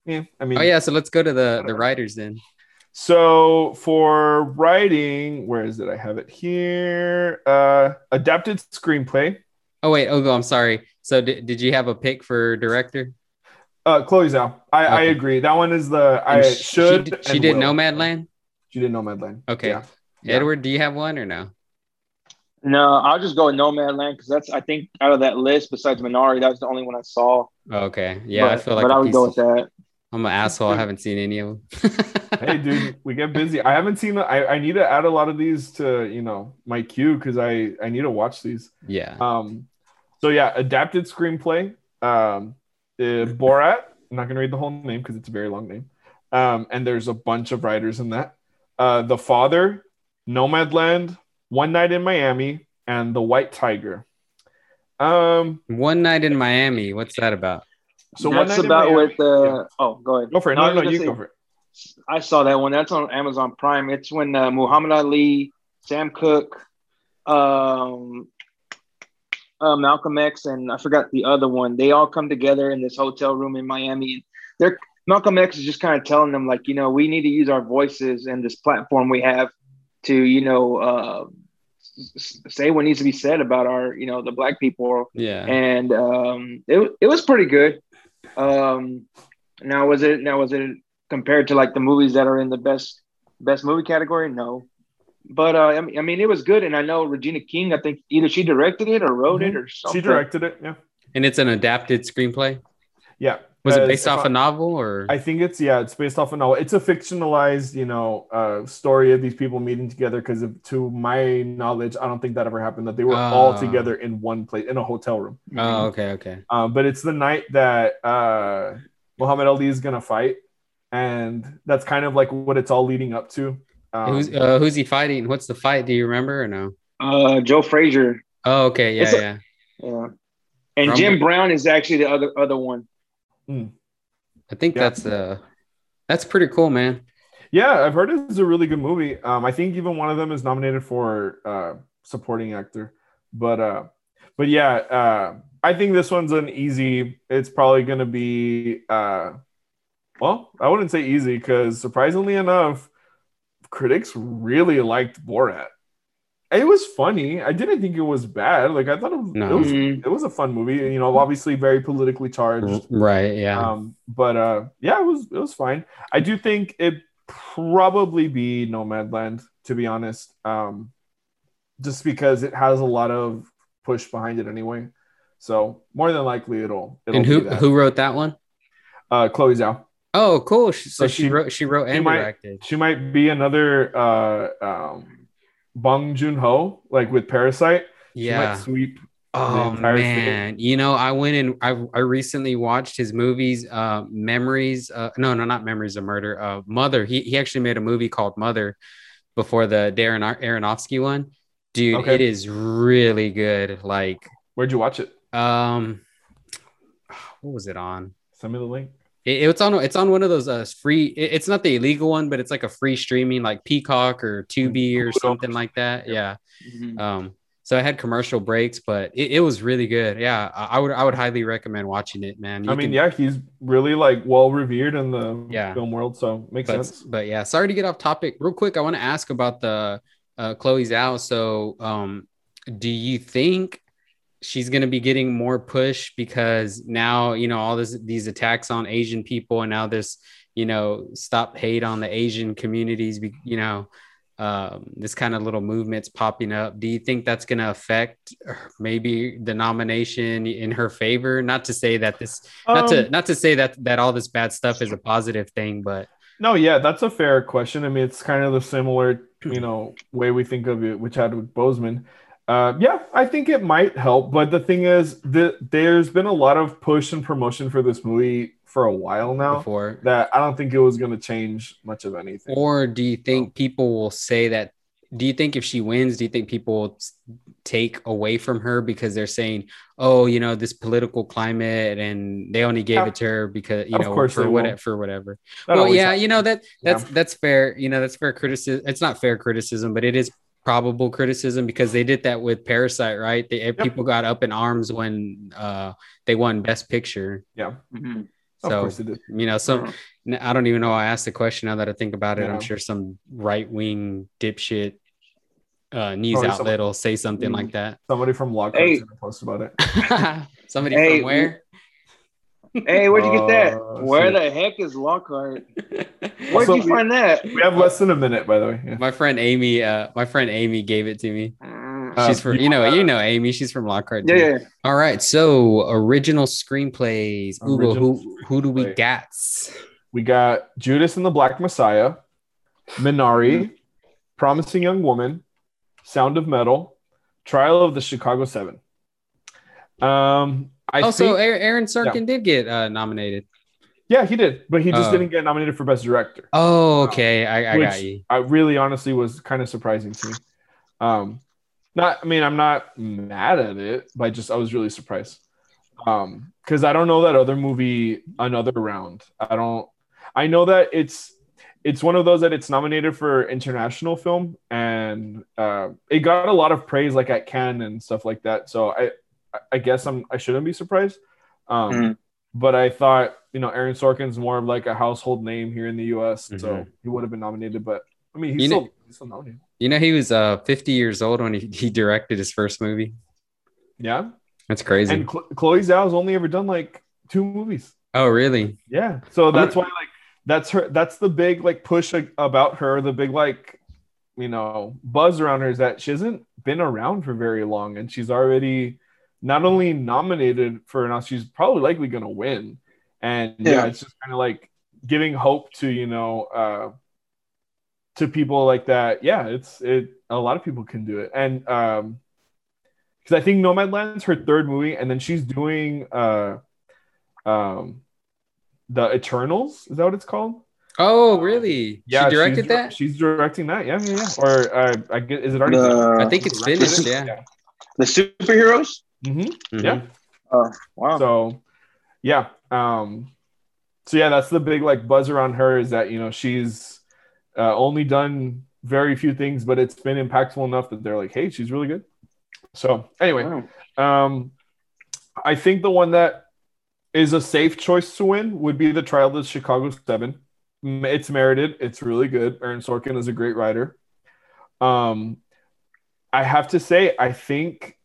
yeah i mean Oh yeah, so let's go to the the writers then. So for writing, where is it? I have it here. Uh, adapted screenplay. Oh wait, Ugo, I'm sorry. So did, did you have a pick for director? Uh, Chloe Zhao. I, I agree. That one is the I And sh- should. She, did- she and did will. Nomadland. She She did Nomadland. Okay. Yeah. Yeah. Edward, do you have one or no? No, I'll just go with Nomadland because that's I think out of that list, besides Minari, that was the only one I saw. Okay. Yeah, I feel like but a I would go with that. I'm an asshole. I haven't seen any of them. hey dude we get busy i haven't seen I, I need to add a lot of these to you know my queue because i i need to watch these Yeah. um so yeah adapted screenplay um uh, borat i'm not gonna read the whole name because it's a very long name um and there's a bunch of writers in that uh the father nomadland one night in miami and the white tiger um One night in Miami. What's that about? so one that's about Miami- with uh Yeah. oh go ahead. go for it No, I no no you say- go for it I saw that one. That's on Amazon Prime. It's when uh, Muhammad Ali, Sam Cooke, um, uh, Malcolm X, and I forgot the other one. They all come together in this hotel room in Miami. They're Malcolm X is just kind of telling them like, you know, we need to use our voices and this platform we have to, you know, uh, s- s- say what needs to be said about our, you know, the black people Yeah. and um, it it was pretty good. Um, now was it now was it compared to like the movies that are in the best best movie category? No, but uh, I mean, it was good, and I know Regina King. I think either she directed it or wrote it or something. she directed it yeah And it's an adapted screenplay. yeah Was it based off I- a novel or? I think it's yeah, it's based off a novel. It's a fictionalized, you know, uh, story of these people meeting together. Because to my knowledge, I don't think that ever happened. That they were all Oh. together in one place in a hotel room. oh, okay, okay. Um, but it's the night that uh, Muhammad Ali is gonna fight, and that's kind of like what it's all leading up to. Um, who's uh, who's he fighting? What's the fight? Do you remember or no? Uh, Joe Frazier, Oh, okay, yeah, It's a- yeah. yeah, and Rumble. Jim Brown is actually the other other one. I think Yeah. that's uh, that's pretty cool, man. yeah, I've heard it's a really good movie. Um, I think even one of them is nominated for uh, supporting actor. But uh, but yeah, uh, I think this one's an easy. It's probably gonna be uh, well, I wouldn't say easy because surprisingly enough, critics really liked Borat. It was funny. I didn't think it was bad. Like I thought it was, No. it was it was a fun movie. You know, obviously very politically charged. Right, yeah. Um, but uh, yeah, it was it was fine. I do think it probably be Nomadland to be honest. Um, just because it has a lot of push behind it anyway. So more than likely it'll. it'll and who who wrote that one? Uh, Chloe Zhao. Oh, cool. She- So, So she, she- wrote she wrote she and might- directed. She might be another uh, um, Bong Joon Ho, like with Parasite. Yeah. sweep. Oh entire thing. man, you know, I went and I I recently watched his movies, uh, Memories. Uh, no, no, not Memories of Murder. Uh, Mother. He he actually made a movie called Mother before the Darren Ar- Aronofsky one. Dude, Okay. it is really good. Like, Where'd you watch it? um, what was it on? Send me the link. It, it's on it's on one of those uh free. it- it's not the illegal one, but it's like a free streaming, like Peacock or Tubi or something like that. Yeah. Mhm. Um, so I had commercial breaks, but it, it was really good. Yeah, I, I would I would highly recommend watching it, man. You I mean, can- yeah, he's really like well revered in the Yeah. film world, so makes but, sense. but yeah, sorry to get off topic. Real quick, I want to ask about the uh, Chloe Zhao. So, um, do you think she's going to be getting more push because now you know all this these attacks on Asian people, and now this you know stop hate on the Asian communities? You know. Um, this kind of little movements popping up. Do you think that's going to affect maybe the nomination in her favor? Not to say that this, not to, Um, not to say that that all this bad stuff is a positive thing, but No, yeah, that's a fair question. I mean, it's kind of the similar, you know, way we think of it, which had with Boseman. Uh, yeah, I think it might help, but the thing is, that there's been a lot of push and promotion for this movie for a while now. before. That I don't think it was going to change much of anything. Or do you think people will say that? Do you think if she wins, do you think people will take away from her because they're saying, "Oh, you know, this political climate," and they only gave Yeah. it to her because you Of know for whatever for whatever. That well, yeah, happens. you know that that's Yeah. that's fair. You know that's fair criticism. It's not fair criticism, but it is probable criticism because they did that with Parasite, right? They, People got up in arms when uh, they won Best Picture. yeah, Mhm. of So course it did. you know, some Mhm. N- I don't even know. I asked the question now that I think about it. Yeah. I'm sure some right wing dipshit uh, news Probably outlet someone- will say something Mm. like that. Somebody from Lockhart Hey. gonna post about it. Somebody Hey, from where? Hey, where'd you get that? Oh, Where the heck is Lockhart? Where'd So you we- find that? We have less than a minute, by the way. Yeah. My friend Amy, uh, my friend Amy gave it to me. Uh, She's from, you you know, wanna- you know Amy. She's from Lockhart. yeah, too. yeah. All right. So original screenplays. Ugo, Original who who do we screenplay. got? We got Judas and the Black Messiah, Minari, Mm-hmm. Promising Young Woman, Sound of Metal, Trial of the Chicago Seven. Um, I also, think, Aaron Sorkin did get uh, nominated. yeah, he did, but he just Oh. didn't get nominated for Best Director. Oh, okay. I, I Which- got you. I really, honestly, was kind of surprising to me. Um, not, I mean, I'm not mad at it, but I just I was really surprised. Um, because I don't know that other movie another round. I don't. I know that it's it's one of those that it's nominated for international film, and uh, it got a lot of praise like at Cannes and stuff like that. So I I guess I'm I shouldn't be surprised. Um, Mhm. but I thought you know Aaron Sorkin's more of like a household name here in the U.S., so Mhm. he would have been nominated. But I mean, he's You know- still he's still nominated. You know, he was uh 50 years old when he, he directed his first movie. Yeah, That's crazy. and Chlo- Chloe Zhao's only ever done like two movies. oh, really? Yeah, so that's why like that's her. That's the big like push a- about her. The big like you know buzz around her is that she hasn't been around for very long, and she's already not only nominated for an Oscar, she's probably likely going to win. And yeah, Yeah. it's just kind of like giving hope to you know uh, to people like that. Yeah, it's it. A lot of people can do it, and um, because I think Nomadland's her third movie, and then she's doing uh, um, the Eternals. Is that what it's called? Oh, really? Yeah, she directed she's, that? She's directing that. Yeah, yeah, yeah. Or uh, I get is it already? The, I think it's finished. Yeah. the superheroes. Hmm Mhm. Yeah. Oh wow. So, yeah. Um, so yeah, that's the big like buzz around her is that you know she's uh, only done very few things, but it's been impactful enough that they're like, hey, she's really good. So anyway, Wow. um, I think the one that is a safe choice to win would be the Trial of the Chicago Seven. It's merited. It's really good. Aaron Sorkin is a great writer. Um, I have to say, I think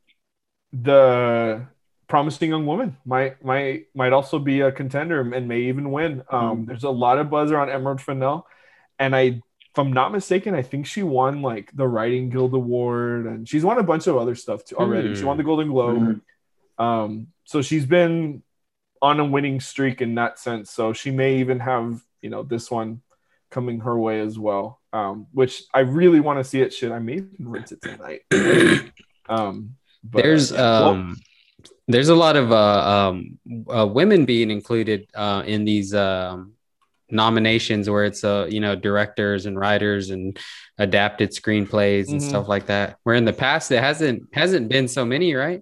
the Promising Young Woman might might might also be a contender and may even win. Um, there's a lot of buzz around Emerald Fennell, and I, if I'm not mistaken, I think she won like the Writing Guild Award, and she's won a bunch of other stuff too already. Hmm. She won the Golden Globe. Mhm. Um, so she's been on a winning streak in that sense. So she may even have, you know, this one coming her way as well. Um, which I really want to see it. Should I may even rent it tonight. Um, but, there's uh, well, um there's a lot of uh, um uh, women being included uh in these um nominations where it's uh you know directors and writers and adapted screenplays and Mhm. stuff like that where in the past it hasn't hasn't been so many right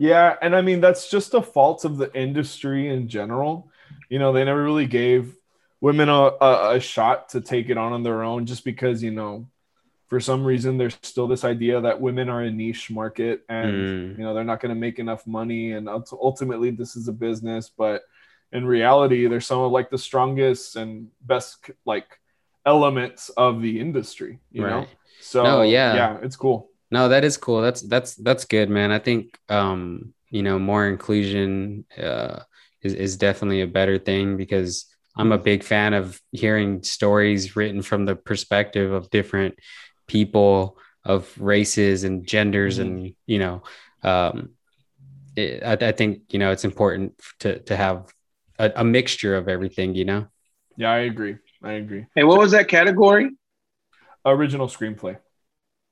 yeah, and I mean that's just a fault of the industry in general. You know, they never really gave women a, a, a shot to take it on on their own, just because you know, for some reason, there's still this idea that women are a niche market and Mm. you know they're not going to make enough money and ultimately this is a business but in reality they're some of like the strongest and best like elements of the industry you know Right. so No, yeah. yeah it's cool no that is cool that's that's that's good man i think um you know more inclusion uh is, is definitely a better thing because i'm a big fan of hearing stories written from the perspective of different people of races and genders Mhm. and you know um it, I, I think you know it's important to to have a, a mixture of everything you know yeah i agree i agree Hey, what was that category? original screenplay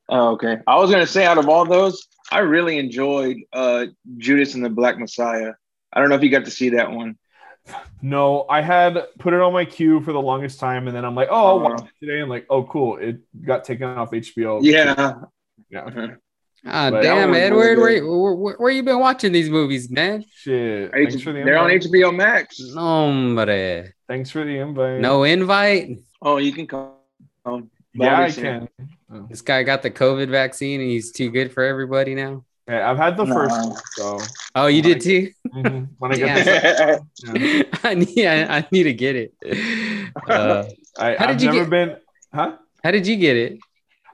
Oh, okay. I was gonna say out of all those, I really enjoyed uh Judas and the Black Messiah. I don't know if you got to see that one. No i had put it on my queue for the longest time and then i'm like oh i'll watch Uh-huh. it today and like oh cool it got taken off hbo Yeah. yeah Mhm. ah But damn one's edward really where, where, where, where you been watching these movies man shit H- thanks for the They're on invite. HBO Max. Hombre. thanks for the invite No invite. Oh, you can come. Yeah i can Oh. This guy got the COVID vaccine and he's too good for everybody now. Okay, I've had the No. first one, so Oh, you did too? mhm, when I get Yeah. the yeah. I need I, I need to get it. Uh, I, How I've did you never get- been, huh? how did you get it?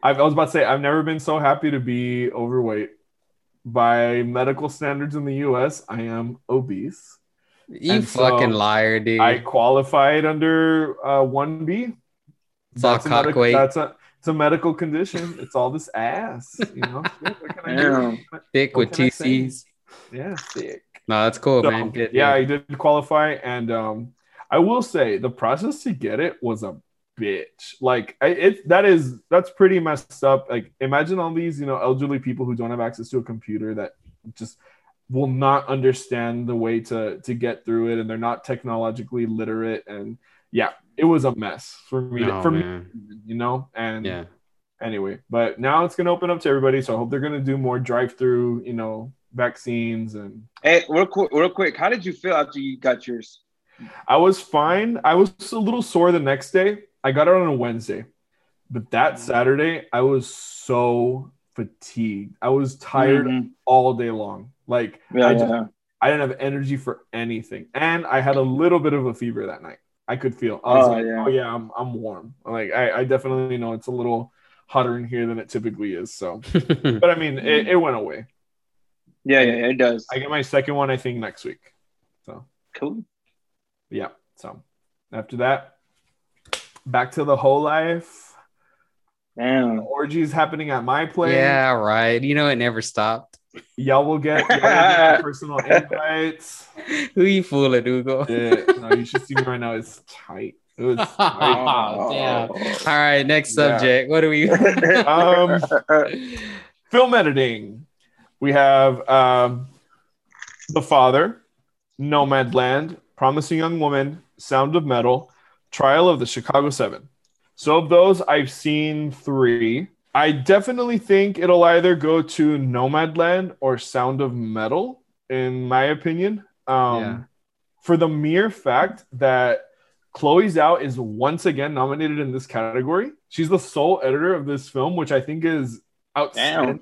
I've, I was about to say I've never been so happy to be overweight. By medical standards in the U.S., I am obese. You And so fucking liar, dude. I qualified under uh, 1B, It's all That's a, medical, weight, that's a it's a medical condition. It's all this ass. You know, Shit, what can I do? Thick what with can I two say? C's. Yeah, sick. No, that's cool, So, man. Good. yeah, dude. I did qualify, and um, I will say the process to get it was a bitch. Like I, it, that is that's pretty messed up. Like imagine all these you know elderly people who don't have access to a computer that just will not understand the way to to get through it, and they're not technologically literate. And yeah, it was a mess for me. to- Oh, for man. me, you know, and Yeah. anyway but now it's going to open up to everybody so i hope they're going to do more drive-through you know vaccines and Hey, real quick, real quick, how did you feel after you got yours? i was fine i was a little sore the next day i got it on a wednesday but that saturday i was so fatigued i was tired Mhm. all day long like Yeah, I, just, yeah. I didn't have energy for anything and i had a little bit of a fever that night i could feel i was Oh, like oh, yeah. oh yeah i'm, I'm warm like I, I definitely know it's a little hotter in here than it typically is so but i mean it, it went away yeah, yeah, it does. I get my second one, I think, next week. So cool. Yeah. So after that, back to the whole life. Damn. Orgies happening at my place. yeah, right. You know, it never stopped. Y'all will get, y'all will get personal invites. Who you fooling, Hugo? Yeah. No, you should see me right now. It's tight. It was tight. Oh, damn. All right, next Yeah. subject. What do we? Um, film editing. We have um, The Father, Nomadland, Promising Young Woman, Sound of Metal, Trial of the Chicago Seven. So of those, I've seen three. I definitely think it'll either go to Nomadland or Sound of Metal, in my opinion. Um, Yeah. For the mere fact that Chloe Zhao is once again nominated in this category. She's the sole editor of this film, which I think is outstanding.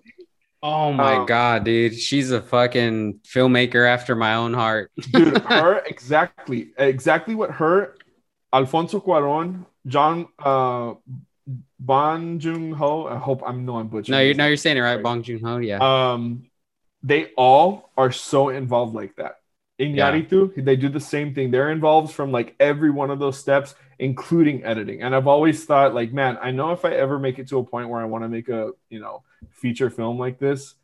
oh my Um, god, dude, she's a fucking filmmaker after my own heart. Dude, her exactly, exactly what her, Alfonso Cuarón, John uh, Bon Joon Ho. I hope I'm no I'm butchering. No, you're no, you're saying it right, Right. Bong Joon Ho. Yeah, um, they all are so involved like that. In Yeah. Yaritu, they do the same thing. They're involved from like every one of those steps, including editing. And I've always thought, like, man, I know if I ever make it to a point where I want to make a you know feature film like this,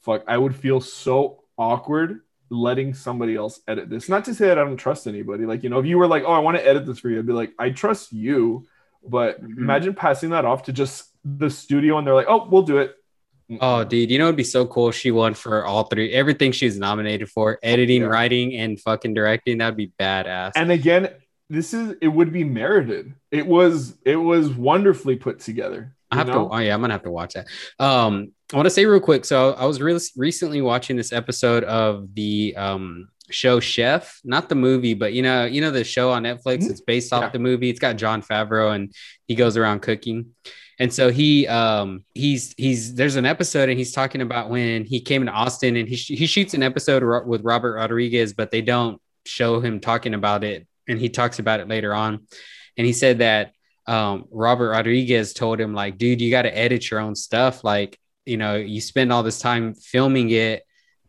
fuck, I would feel so awkward letting somebody else edit this. Not to say that I don't trust anybody. Like, you know, if you were like, oh, I want to edit this for you, I'd be like, I trust you. But Mhm. imagine passing that off to just the studio and they're like, oh, we'll do it. Oh, dude, you know it'd be so cool. She won for all three, everything she's nominated for: editing, Yeah. writing, and fucking directing. That'd be badass. and again this is it would be merited it was it was wonderfully put together I have know? to. Oh yeah, I'm gonna have to watch that. Um, I want to say real quick. So I was really recently watching this episode of the um show Chef, not the movie, but you know, you know the show on Netflix. Mhm. It's based off Yeah. the movie. It's got Jon Favreau, and he goes around cooking. And so he um he's he's there's an episode and he's talking about when he came to Austin and he he shoots an episode ro- with Robert Rodriguez, but they don't show him talking about it, and he talks about it later on. And he said that um, Robert Rodriguez told him, like, dude, you got to edit your own stuff. Like, you know, you spend all this time filming it,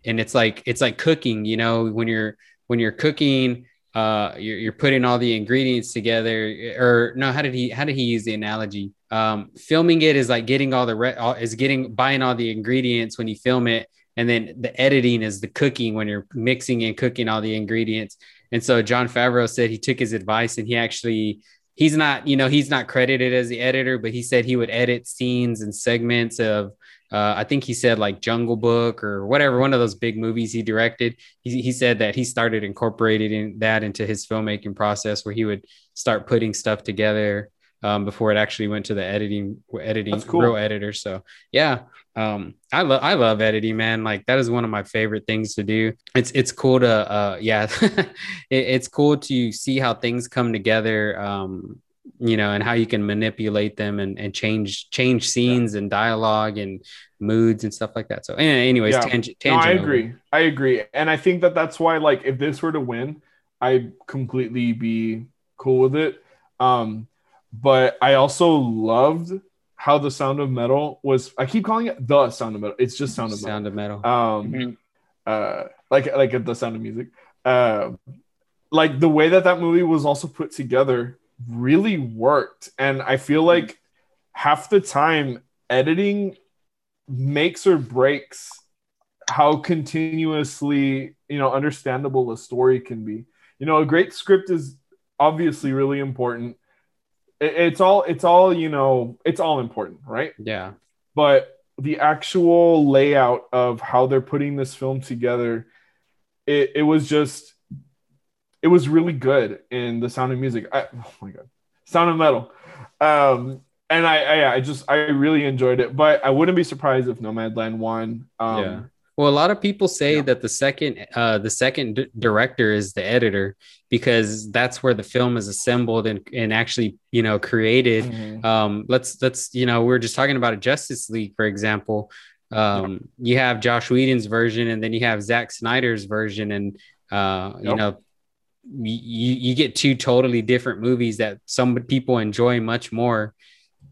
and it's like it's like cooking. You know, when you're when you're cooking, uh, you're, you're putting all the ingredients together. Or no, how did he how did he use the analogy? Um, filming it is like getting all the re- all, is getting buying all the ingredients when you film it, and then the editing is the cooking when you're mixing and cooking all the ingredients. And so Jon Favreau said he took his advice and he actually he's not you know he's not credited as the editor but he said he would edit scenes and segments of uh, i think he said like jungle book or whatever one of those big movies he directed. He, he said that he started incorporating that into his filmmaking process where he would start putting stuff together um, before it actually went to the editing editing cool. real editor. So yeah um i love i love editing man. Like that is one of my favorite things to do. It's it's cool to uh yeah it, it's cool to see how things come together um you know and how you can manipulate them and, and change change scenes and dialogue and moods and stuff like that. So anyways Yeah. tangent, no, tangent i over. agree. I agree. And i think that that's why like if this were to win i'd completely be cool with it. Um but i also loved how the sound of metal was i keep calling it the sound of metal. It's just sound of metal sound of metal. Um Mhm. uh like like the sound of music. Uh like the way that that movie was also put together really worked. And I feel mm-hmm. like half the time editing makes or breaks how continuously you know understandable a story can be you know a great script is obviously really important it's all it's all you know it's all important right Yeah. but the actual layout of how they're putting this film together it, it was just it was really good in the sound of music I, oh my god sound of metal um and I, I i just i really enjoyed it but i wouldn't be surprised if nomadland won um Yeah. Well, a lot of people say Yeah. that the second uh the second d- director is the editor because that's where the film is assembled and and actually, you know, created. mhm. Um let's let's you know, we are just talking about a Justice League for example. Um you have Joss Whedon's version and then you have Zack Snyder's version and uh you know you you get two totally different movies that some people enjoy much more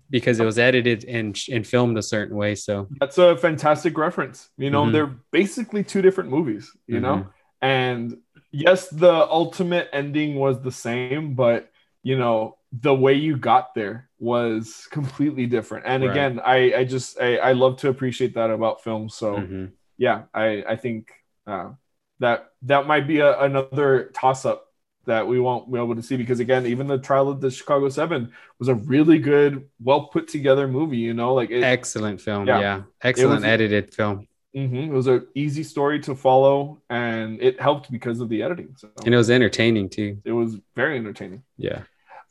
because it was edited and and filmed a certain way so that's a fantastic reference you know Mhm. they're basically two different movies you know Mhm. and yes the ultimate ending was the same but you know the way you got there was completely different and Right. again i i just I, I love to appreciate that about films so Mhm. yeah i i think uh, that that might be a, another toss up that we won't be able to see because again even the trial of the chicago seven was a really good well put together movie you know like it, excellent film Yeah. yeah, excellent was- edited film Mhm. It was an easy story to follow, and it helped because of the editing. So and it was entertaining too it was very entertaining. yeah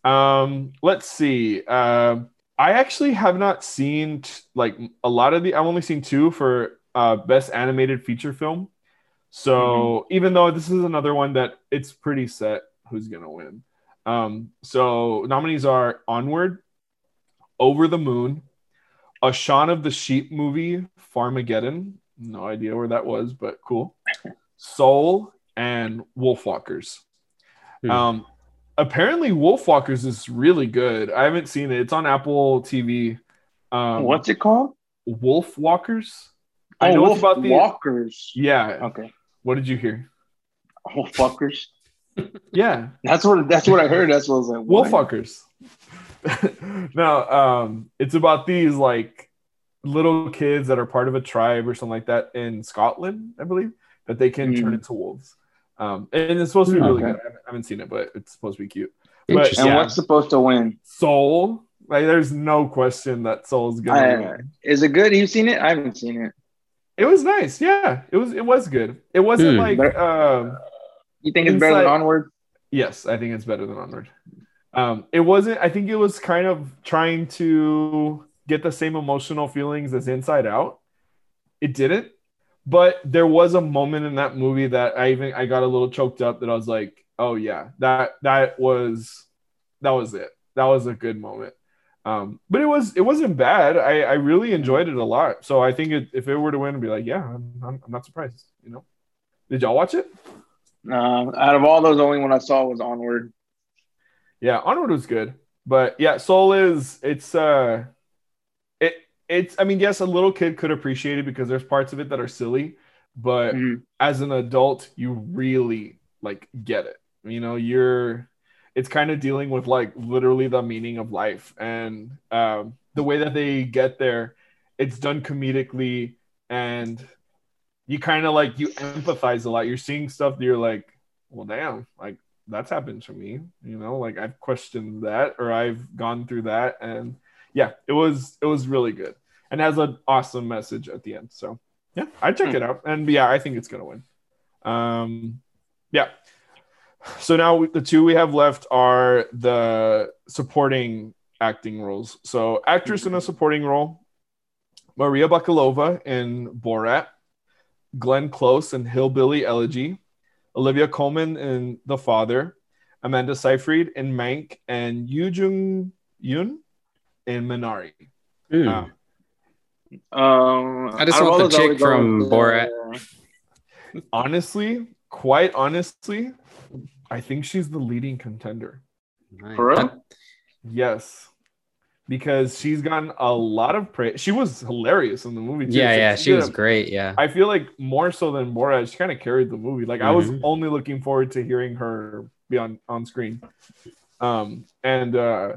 Um, let's see. Um, I actually have not seen t- like a lot of the. I've only seen two for uh, best animated feature film. So even though this is another one that it's pretty set who's gonna win. Um, so nominees are Onward, Over the Moon, a Shaun of the Sheep movie, Farmageddon. No idea where that was, but cool. Soul and Wolfwalkers. Hmm. Um, apparently Wolfwalkers is really good. I haven't seen it. It's on Apple TV. Um, What's it called? Wolfwalkers? Oh, I know Wolf about the Walkers. yeah. Okay. What did you hear? Wolf fuckers. Yeah, That's what that's what I heard. That's what I was like. what? Wolfwalkers. no, um, it's about these like little kids that are part of a tribe or something like that in Scotland, I believe, that they can turn Mm. into wolves. Um, and it's supposed to be Hmm, really okay. good. I haven't, I haven't seen it, but it's supposed to be cute. But And yeah. what's supposed to win? Soul, like there's no question that Soul's gonna I- win. Is it good? You've seen it? I haven't seen it. It was nice, yeah. It was it was good. It wasn't Hmm. like But- um You think it's better than Onward? yes, I think it's better than Onward. Um, it wasn't. I think it was kind of trying to get the same emotional feelings as Inside Out. It didn't, but there was a moment in that movie that I even I got a little choked up. That I was like, oh yeah, that that was that was it. That was a good moment. Um, but it was it wasn't bad. I I really enjoyed it a lot. So I think it, if it were to win, I'd be like, yeah, I'm, I'm, I'm not surprised. You know, did y'all watch it? Uh, out of all those, the only one I saw was Onward. Yeah, Onward was good, but yeah, Soul is it's uh, it it's I mean yes, a little kid could appreciate it because there's parts of it that are silly, but Mhm. as an adult, you really like get it. You know, you're it's kind of dealing with like literally the meaning of life and um, the way that they get there. It's done comedically and you kind of like you empathize a lot. You're seeing stuff that you're like, well, damn, like that's happened to me. You know, like I've questioned that or I've gone through that, and yeah, it was it was really good and has an awesome message at the end. So yeah, I check it out, and yeah, I think it's gonna win. Um, yeah. So now the two we have left are the supporting acting roles. So actress in a supporting role, Maria Bakalova in Borat, Glenn Close in Hillbilly Elegy, Olivia Colman in The Father, Amanda Seyfried in Mank, and Yu Jung Yoon in Minari. Hmm. Um, Um, I just out want all the those, I would chick from with, Borat. uh, honestly, quite honestly, I think she's the leading contender. Nice. For real? Yes. Because she's gotten a lot of praise. She was hilarious in the movie. Too. yeah So yeah she did was a- great yeah I feel like more so than Borat, she kind of carried the movie. Like I was Mhm. only looking forward to hearing her be on on screen. Um, and uh,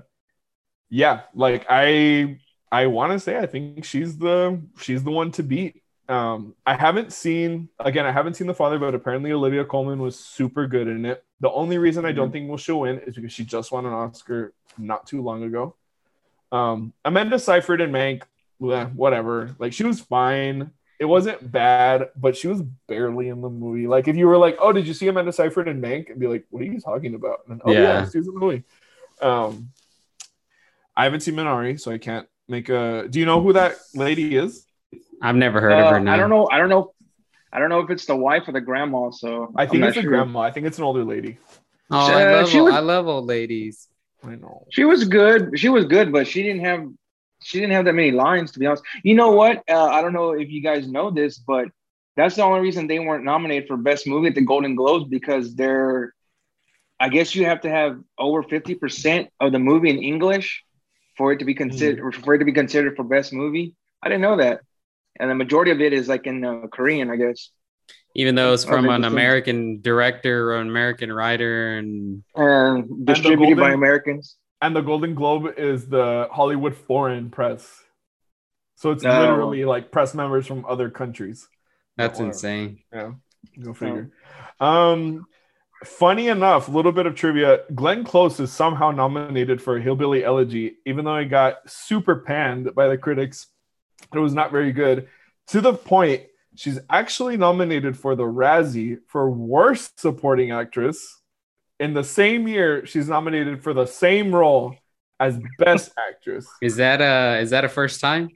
yeah, like I I want to say I think she's the she's the one to beat. Um, I haven't seen again. I haven't seen the father, but apparently Olivia Colman was super good in it. The only reason I don't think will she'll win is because she just won an Oscar not too long ago. Um, Amanda Seyfried and Mank, bleh, whatever. Like she was fine. It wasn't bad, but she was barely in the movie. Like if you were like, "Oh, did you see Amanda Seyfried and Mank?" and be like, "What are you talking about?" And, oh yeah, Yeah. she was in the movie. Um, I haven't seen Minari, so I can't make a. Do you know who that lady is? I've never heard of Uh, her. Now. I don't know. I don't know. I don't know if it's the wife or the grandma. So I I'm think it's a sure. grandma. I think it's an older lady. Oh, I Uh, love, she was- I love old ladies. I know. She was good. She was good, but she didn't have she didn't have that many lines to be honest. You know what? Uh, I don't know if you guys know this, but that's the only reason they weren't nominated for best movie at the Golden Globes because they're I guess you have to have over 50% of the movie in English for it to be considered for it to be considered for best movie. I didn't know that. And the majority of it is like in uh, Korean, I guess. Even though it's Oh, from an. American director or an American writer, and And distributed by Golden- Americans. And the Golden Globe is the Hollywood Foreign Press. So it's Oh. literally like press members from other countries. that's Wow. insane. Yeah, go figure. Um, funny enough, a little bit of trivia: Glenn Close is somehow nominated for a Hillbilly Elegy, even though he got super panned by the critics. It was not very good. To the point, she's actually nominated for the Razzie for Worst Supporting Actress. In the same year, she's nominated for the same role as Best Actress. Is that a is that a first time?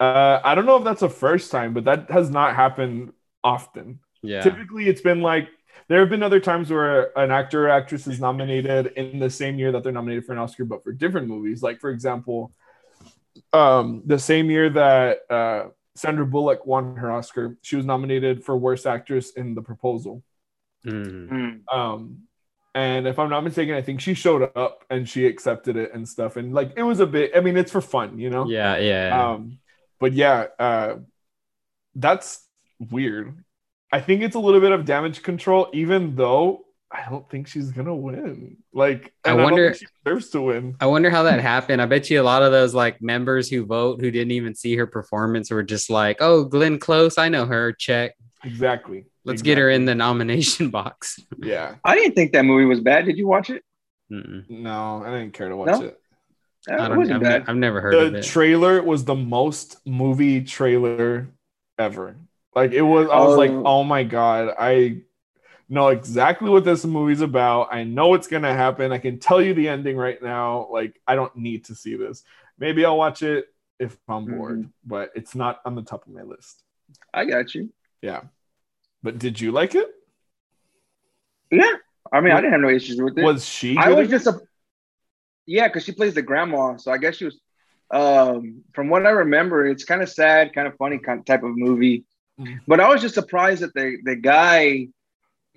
Uh, I don't know if that's a first time, but that has not happened often. Yeah. Typically, it's been like there have been other times where an actor or actress is nominated in the same year that they're nominated for an Oscar, but for different movies. Like, for example, um, the same year that uh, Sandra Bullock won her Oscar, she was nominated for Worst Actress in The Proposal. Mhm. Mm. Um, and if I'm not mistaken, I think she showed up and she accepted it and stuff. And like, it was a bit. I mean, it's for fun, you know. Yeah, yeah. Um, but yeah, uh, that's weird. I think it's a little bit of damage control, even though I don't think she's gonna win. Like, I and don't wonder- think she deserves to win. I wonder how that happened. I bet you a lot of those like members who vote who didn't even see her performance were just like, "Oh, Glenn Close, I know her. Check. Exactly. Let's get her in the nomination box." Yeah. I didn't think that movie was bad. Did you watch it? Mm-mm. No, I didn't care to watch No? it. I it don't. wasn't I've, bad. I've never heard of The it. trailer was the most movie trailer ever. Like it was. I was like, Oh. oh my god, I know exactly what this movie's about. I know what's gonna happen. I can tell you the ending right now. Like I don't need to see this. Maybe I'll watch it if I'm bored, but it's not on the top of my list. I got you. Yeah. But did you like it? Yeah. I mean, I didn't have no issues with it. Was she? I was just a yeah, because she plays the grandma, so I guess she was. Um, from what I remember, it's kind of sad, kind of funny, kind of type of movie. Mhm. But I was just surprised that the the guy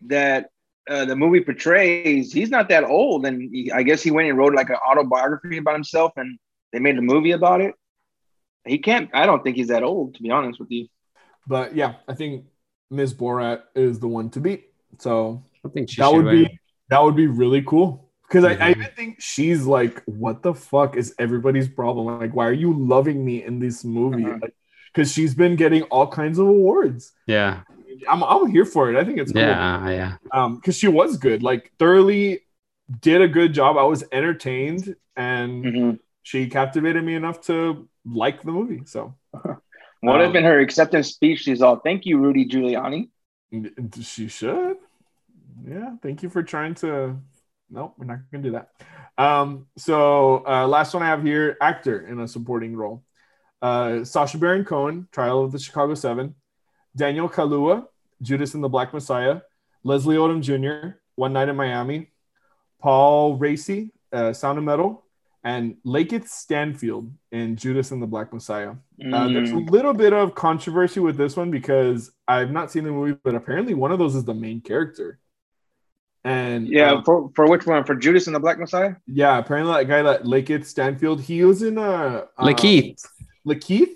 that uh, the movie portrays, he's not that old, and he, I guess he went and wrote like an autobiography about himself, and they made a movie about it. He can't. I don't think he's that old, to be honest with you. But yeah, I think Ms. Borat is the one to beat. So I think she that should would be win. that would be really cool because I, I Mhm. even think she's like what the fuck is everybody's problem like why are you loving me in this movie Uh-huh. like because she's been getting all kinds of awards Yeah, i'm, I'm here for it i think it's cool yeah, yeah. um because she was good like thoroughly did a good job i was entertained and Mhm. she captivated me enough to like the movie so What if Um, in her acceptance speech she's all, "Thank you, Rudy Giuliani." She should. Yeah. Thank you for trying to. Nope, we're not gonna do that. Um, so uh, last one I have here, actor in a supporting role. Uh, Sacha Baron Cohen, Trial of the Chicago Seven, Daniel Kaluuya, Judas and the Black Messiah, Leslie Odom Jr., One Night in Miami, Paul Raci, uh, Sound of Metal, and Lakeith Stanfield in Judas and the Black Messiah. Uh, there's a Mm. little bit of controversy with this one because I've not seen the movie, but apparently one of those is the main character. And Yeah, um, for, for which one? For Judas and the Black Messiah? yeah, apparently that guy that Lakeith Stanfield, he was in uh, uh Lakeith, Lakeith.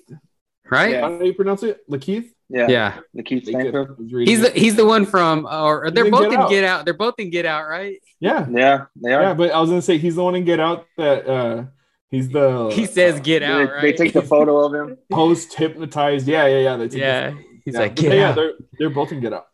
right? How do you pronounce it? Lakeith? Yeah, Yeah. Lakeith Lakeith. Stanfield. I was reading He's the he's the one from or they're both Get in Out. Get Out. They're both in Get Out, right? yeah, Yeah, they are. yeah. But I was gonna say he's the one in Get Out that uh he's the He says Get They, Out, they right? take the photo of him. post hypnotized. Yeah, yeah, yeah. They take Yeah. photo. He's Yeah, like, Get yeah, Out. they're they're both in Get Out.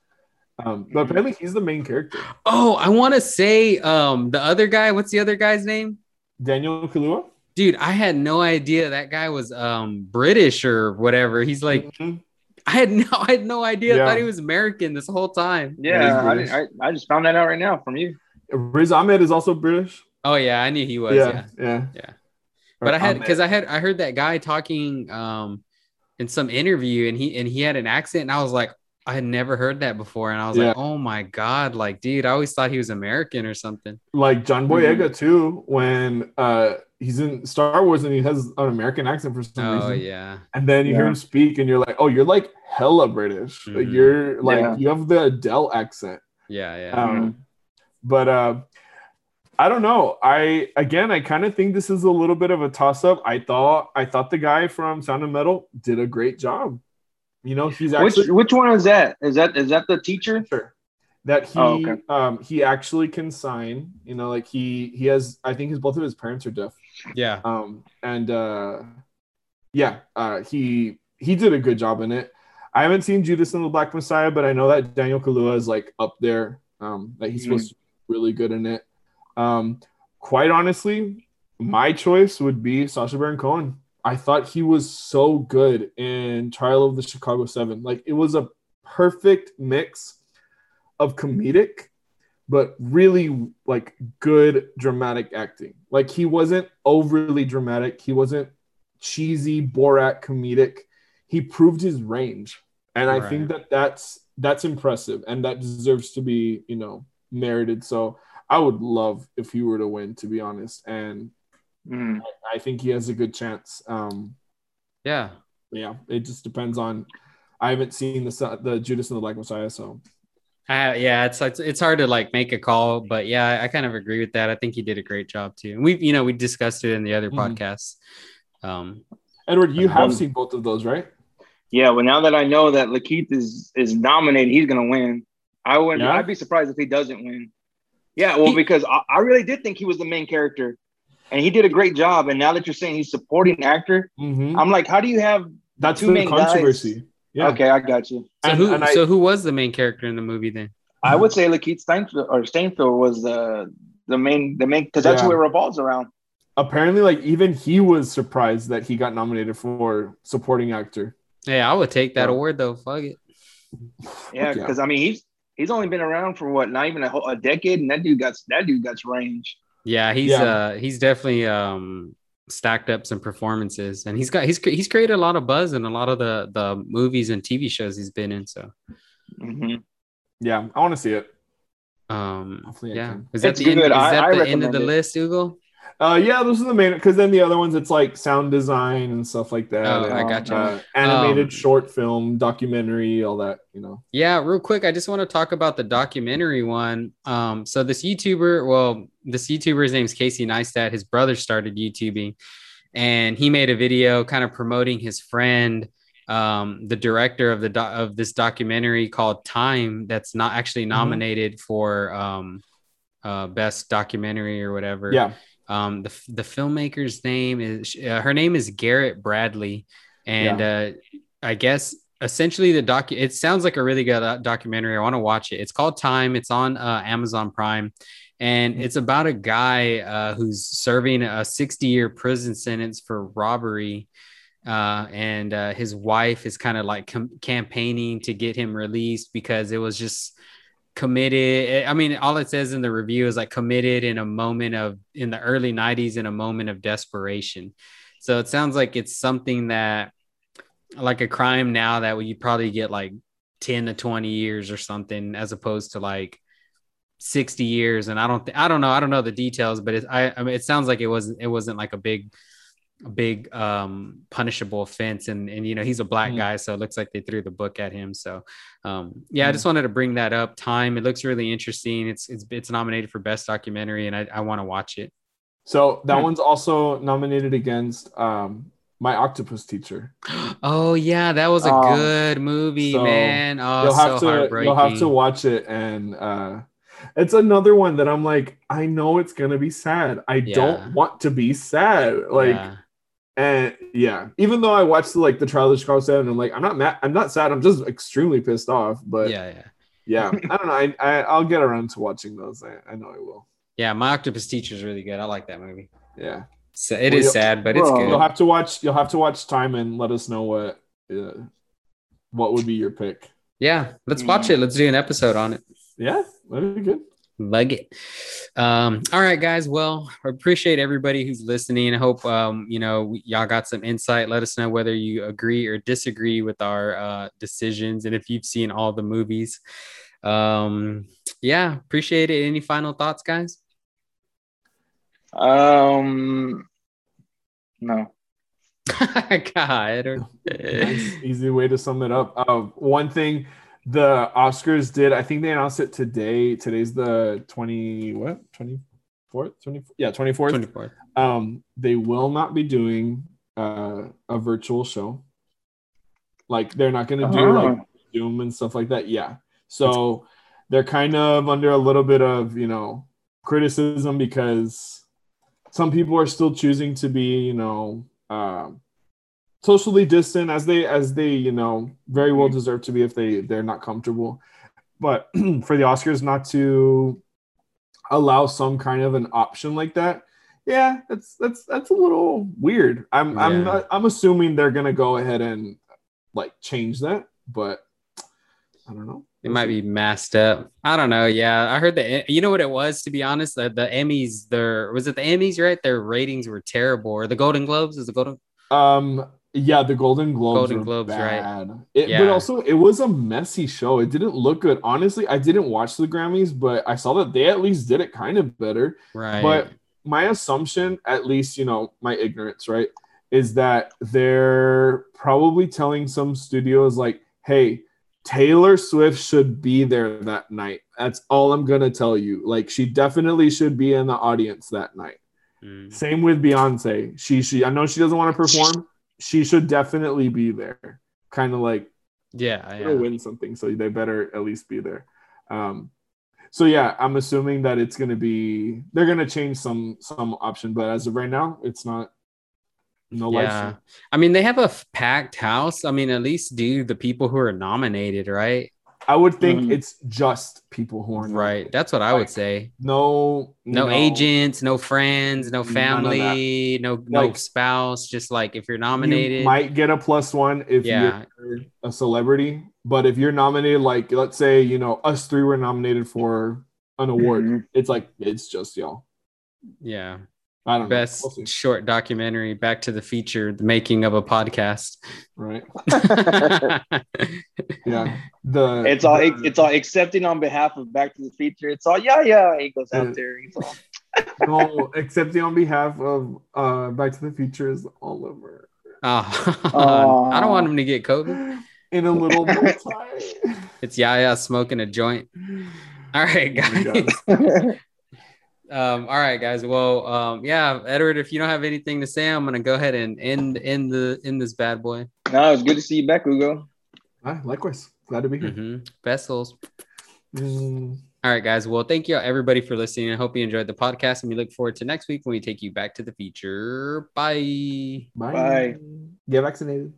Um, but apparently he's the main character. Oh, I want to say um the other guy, what's the other guy's name? Daniel Kaluuya. Dude, I had no idea that guy was um British or whatever. He's like Mhm. I had no I had no idea. I thought he was American this whole time. Yeah, I, I, I just found that out right now from you. Riz Ahmed is also British. Oh yeah, I knew he was. Yeah. yeah, yeah, Yeah. But I had because I had I heard that guy talking um in some interview and he and he had an accent and I was like, I had never heard that before. And I was like, oh my God, like, dude, I always thought he was American or something. like John Mm-hmm. Boyega too. When uh he's in Star Wars and he has an American accent for some Oh reason. Oh yeah. And then you hear him speak, and you're like, "Oh, you're like hella British. Like, Mhm. you're like Yeah. you have the Adele accent." Yeah, yeah. Um, but uh, I don't know. I again, I kind of think this is a little bit of a toss up. I thought I thought the guy from Sound of Metal did a great job. You know, he's Which actually which one is that? Is that is that the teacher? sure that he Oh, okay. um he actually can sign. You know, like he he has. I think his both of his parents are deaf. yeah. um and uh yeah uh he he did a good job in it i haven't seen judas and the black messiah but i know that daniel Kaluuya is like up there um that he's Mhm. supposed to be really good in it um quite honestly my choice would be Sacha Baron Cohen. I thought he was so good in Trial of the Chicago Seven. Like it was a perfect mix of comedic, but really like good dramatic acting. Like he wasn't overly dramatic. He wasn't cheesy Borat comedic. He proved his range, and I think that that's that's impressive, and that deserves to be you know merited. So I would love if he were to win, to be honest, and Mm. I think he has a good chance. Um, Yeah. yeah, it just depends on. I haven't seen the the Judas and the Black Messiah, so I, yeah, it's, it's it's hard to like make a call, but yeah, I kind of agree with that. I think he did a great job too. And we've you know we discussed it in the other Mhm. podcasts. Um, Edward, you have Um, seen both of those, right? Yeah, well, now that I know that Lakeith is is nominated, he's gonna win. I wouldn't. Yeah? I'd be surprised if he doesn't win. Yeah, well, He- because I, I really did think he was the main character, and he did a great job. And now that you're saying he's supporting actor, Mm-hmm. I'm like, how do you have? That's two the main guys- controversy. Yeah. Okay, I got you. so And- who and I- so who was the main character in the movie then? I would say Lakeith Steinfeld or Stainfield was the the main the main because that's Yeah. who it revolves around. Apparently, like even he was surprised that he got nominated for supporting actor. Yeah, I would take that Yeah. award though. Fuck it. Yeah, Yeah. because I mean he's he's only been around for what not even a, whole, a decade, and that dude got that dude got range. Yeah, he's Yeah. uh he's definitely um stacked up some performances and he's got he's he's created a lot of buzz in a lot of the the movies and TV shows he's been in so Mhm. Yeah, I want to see it. um Hopefully yeah is that It's the end, is that I the end of the it. list Ugo Uh, yeah, those are the main because then the other ones it's like sound design and stuff like that. Oh, and, I got you. uh, animated Um, short film, documentary, all that. You know. Yeah, real quick, I just want to talk about the documentary one. Um, so this YouTuber, well, this YouTuber's name is Casey Neistat. His brother started YouTubing, and he made a video kind of promoting his friend, um, the director of the do- of this documentary called Time, that's not actually Mm-hmm. nominated for um, uh, best documentary or whatever. Yeah. Um, the the filmmaker's name is uh, her name is Garrett Bradley, and uh, I guess essentially the doc. It sounds like a really good uh, documentary. I want to watch it. It's called Time. It's on uh, Amazon Prime, and it's about a guy uh, who's serving a 60 year prison sentence for robbery. Uh, and uh, his wife is kind of like com- campaigning to get him released because it was just committed. Eh, I mean, all it says in the review is like committed in a moment of in the early 90s in a moment of desperation. So it sounds like it's something that like a crime now that you probably get like 10 to 20 years or something as opposed to like 60 years and I don't th- I don't know I don't know the details but it I, I mean it sounds like it wasn't it wasn't like a big big um punishable offense and and you know he's a black Mm. guy so it looks like they threw the book at him so um yeah I Mm. just wanted to bring that up time it looks really interesting it's it's it's nominated for best documentary and I, I want to watch it So that Hmm. one's also nominated against um, My Octopus Teacher. Oh yeah, that was a Um, good movie, so man. Oh, you'll so have to heartbreaking. you'll have to watch it and uh it's another one that I'm like, I know it's gonna be sad. I Yeah. don't want to be sad. Like Yeah. And yeah, even though I watched the, like the trial of Chicago 7, I'm like, I'm not mad, I'm not sad, I'm just extremely pissed off. But yeah, yeah, yeah, I don't know. I, I I'll get around to watching those. I, I know I will. yeah. My Octopus Teacher is really good. I like that movie. Yeah. So it Well, is sad, but it's good. You'll have to watch you'll have to watch time and let us know what uh, what would be your pick. Yeah, let's watch it. Let's do an episode on it. Yeah, that'd be good. Lug it. Um, all right, guys. Well, I appreciate everybody who's listening. I hope um, you know y'all got some insight. Let us know whether you agree or disagree with our uh, decisions, and if you've seen all the movies. Um, yeah, appreciate it. Any final thoughts, guys? Um, no. God, nice, easy way to sum it up. Uh, one thing the Oscars did, I think they announced it today. Today's the 20, what? 24th? 20, yeah, 24th. 24th. Um, they will not be doing uh, a virtual show. Like they're not going to do like Oh. Zoom and stuff like that. Yeah. So they're kind of under a little bit of, you know, criticism because some people are still choosing to be, you know, um, socially distant as they as they, you know, very well deserve to be if they they're not comfortable. But for the Oscars not to allow some kind of an option like that, yeah, that's that's that's a little weird. I'm I'm not, I'm assuming they're gonna go ahead and like change that, but I don't know. It might be masked up. I don't know. Yeah, I heard that. You know what it was? To be honest, the, the Emmys. Their was it the Emmys? Right, their ratings were terrible. Or the Golden Globes? Is the Golden? Um, yeah, the Golden Globes. Golden Globes, right. bad. It, But also, it was a messy show. It didn't look good. Honestly, I didn't watch the Grammys, but I saw that they at least did it kind of better. Right. But my assumption, at least, you know, my ignorance, right, is that they're probably telling some studios like, "Hey, Taylor Swift should be there that night." That's all I'm gonna tell you. Like, she definitely should be in the audience that night. Mm. Same with Beyonce. She she I know she doesn't want to perform. She should definitely be there. Kind of like yeah, to yeah. win something, so they better at least be there. Um, so yeah, I'm assuming that it's gonna be they're gonna change some some option, but as of right now, it's not no Yeah. I mean, they have a f- packed house. I mean, at least do the people who are nominated, right? I would think Mhm. it's just people who are. Right. That's what I would say. No, No, agents, no friends, no None of that. family, no no Like- spouse. Just like if you're You nominated. might get a plus one if Yeah. you're a celebrity, but if you're nominated, like let's say you know us three were nominated for an award, Mhm. it's like it's just y'all. yeah. I don't Best know. We'll short documentary, Back to the Feature, the making of a podcast. right? Yeah. The It's all the- it's all accepting on behalf of Back to the Future. It's all yeah, yeah. He goes Yeah. out there. He's all, no, accepting on behalf of uh Back to the Future is Oliver Oh, I don't want him to get COVID. in a little multi. It's Yaya smoking a joint. All right, my guys. God. um, all right, guys. Well, um, yeah, Edward, if you don't have anything to say, I'm gonna go ahead and end end the in this bad boy. no, it's good to see you back, Ugo. Ah, likewise, glad to be here. hmm Vessels. Mm, All right, guys. Well, thank you everybody for listening. I hope you enjoyed the podcast, and we look forward to next week when we take you back to the future. Bye. bye. Bye. Get vaccinated.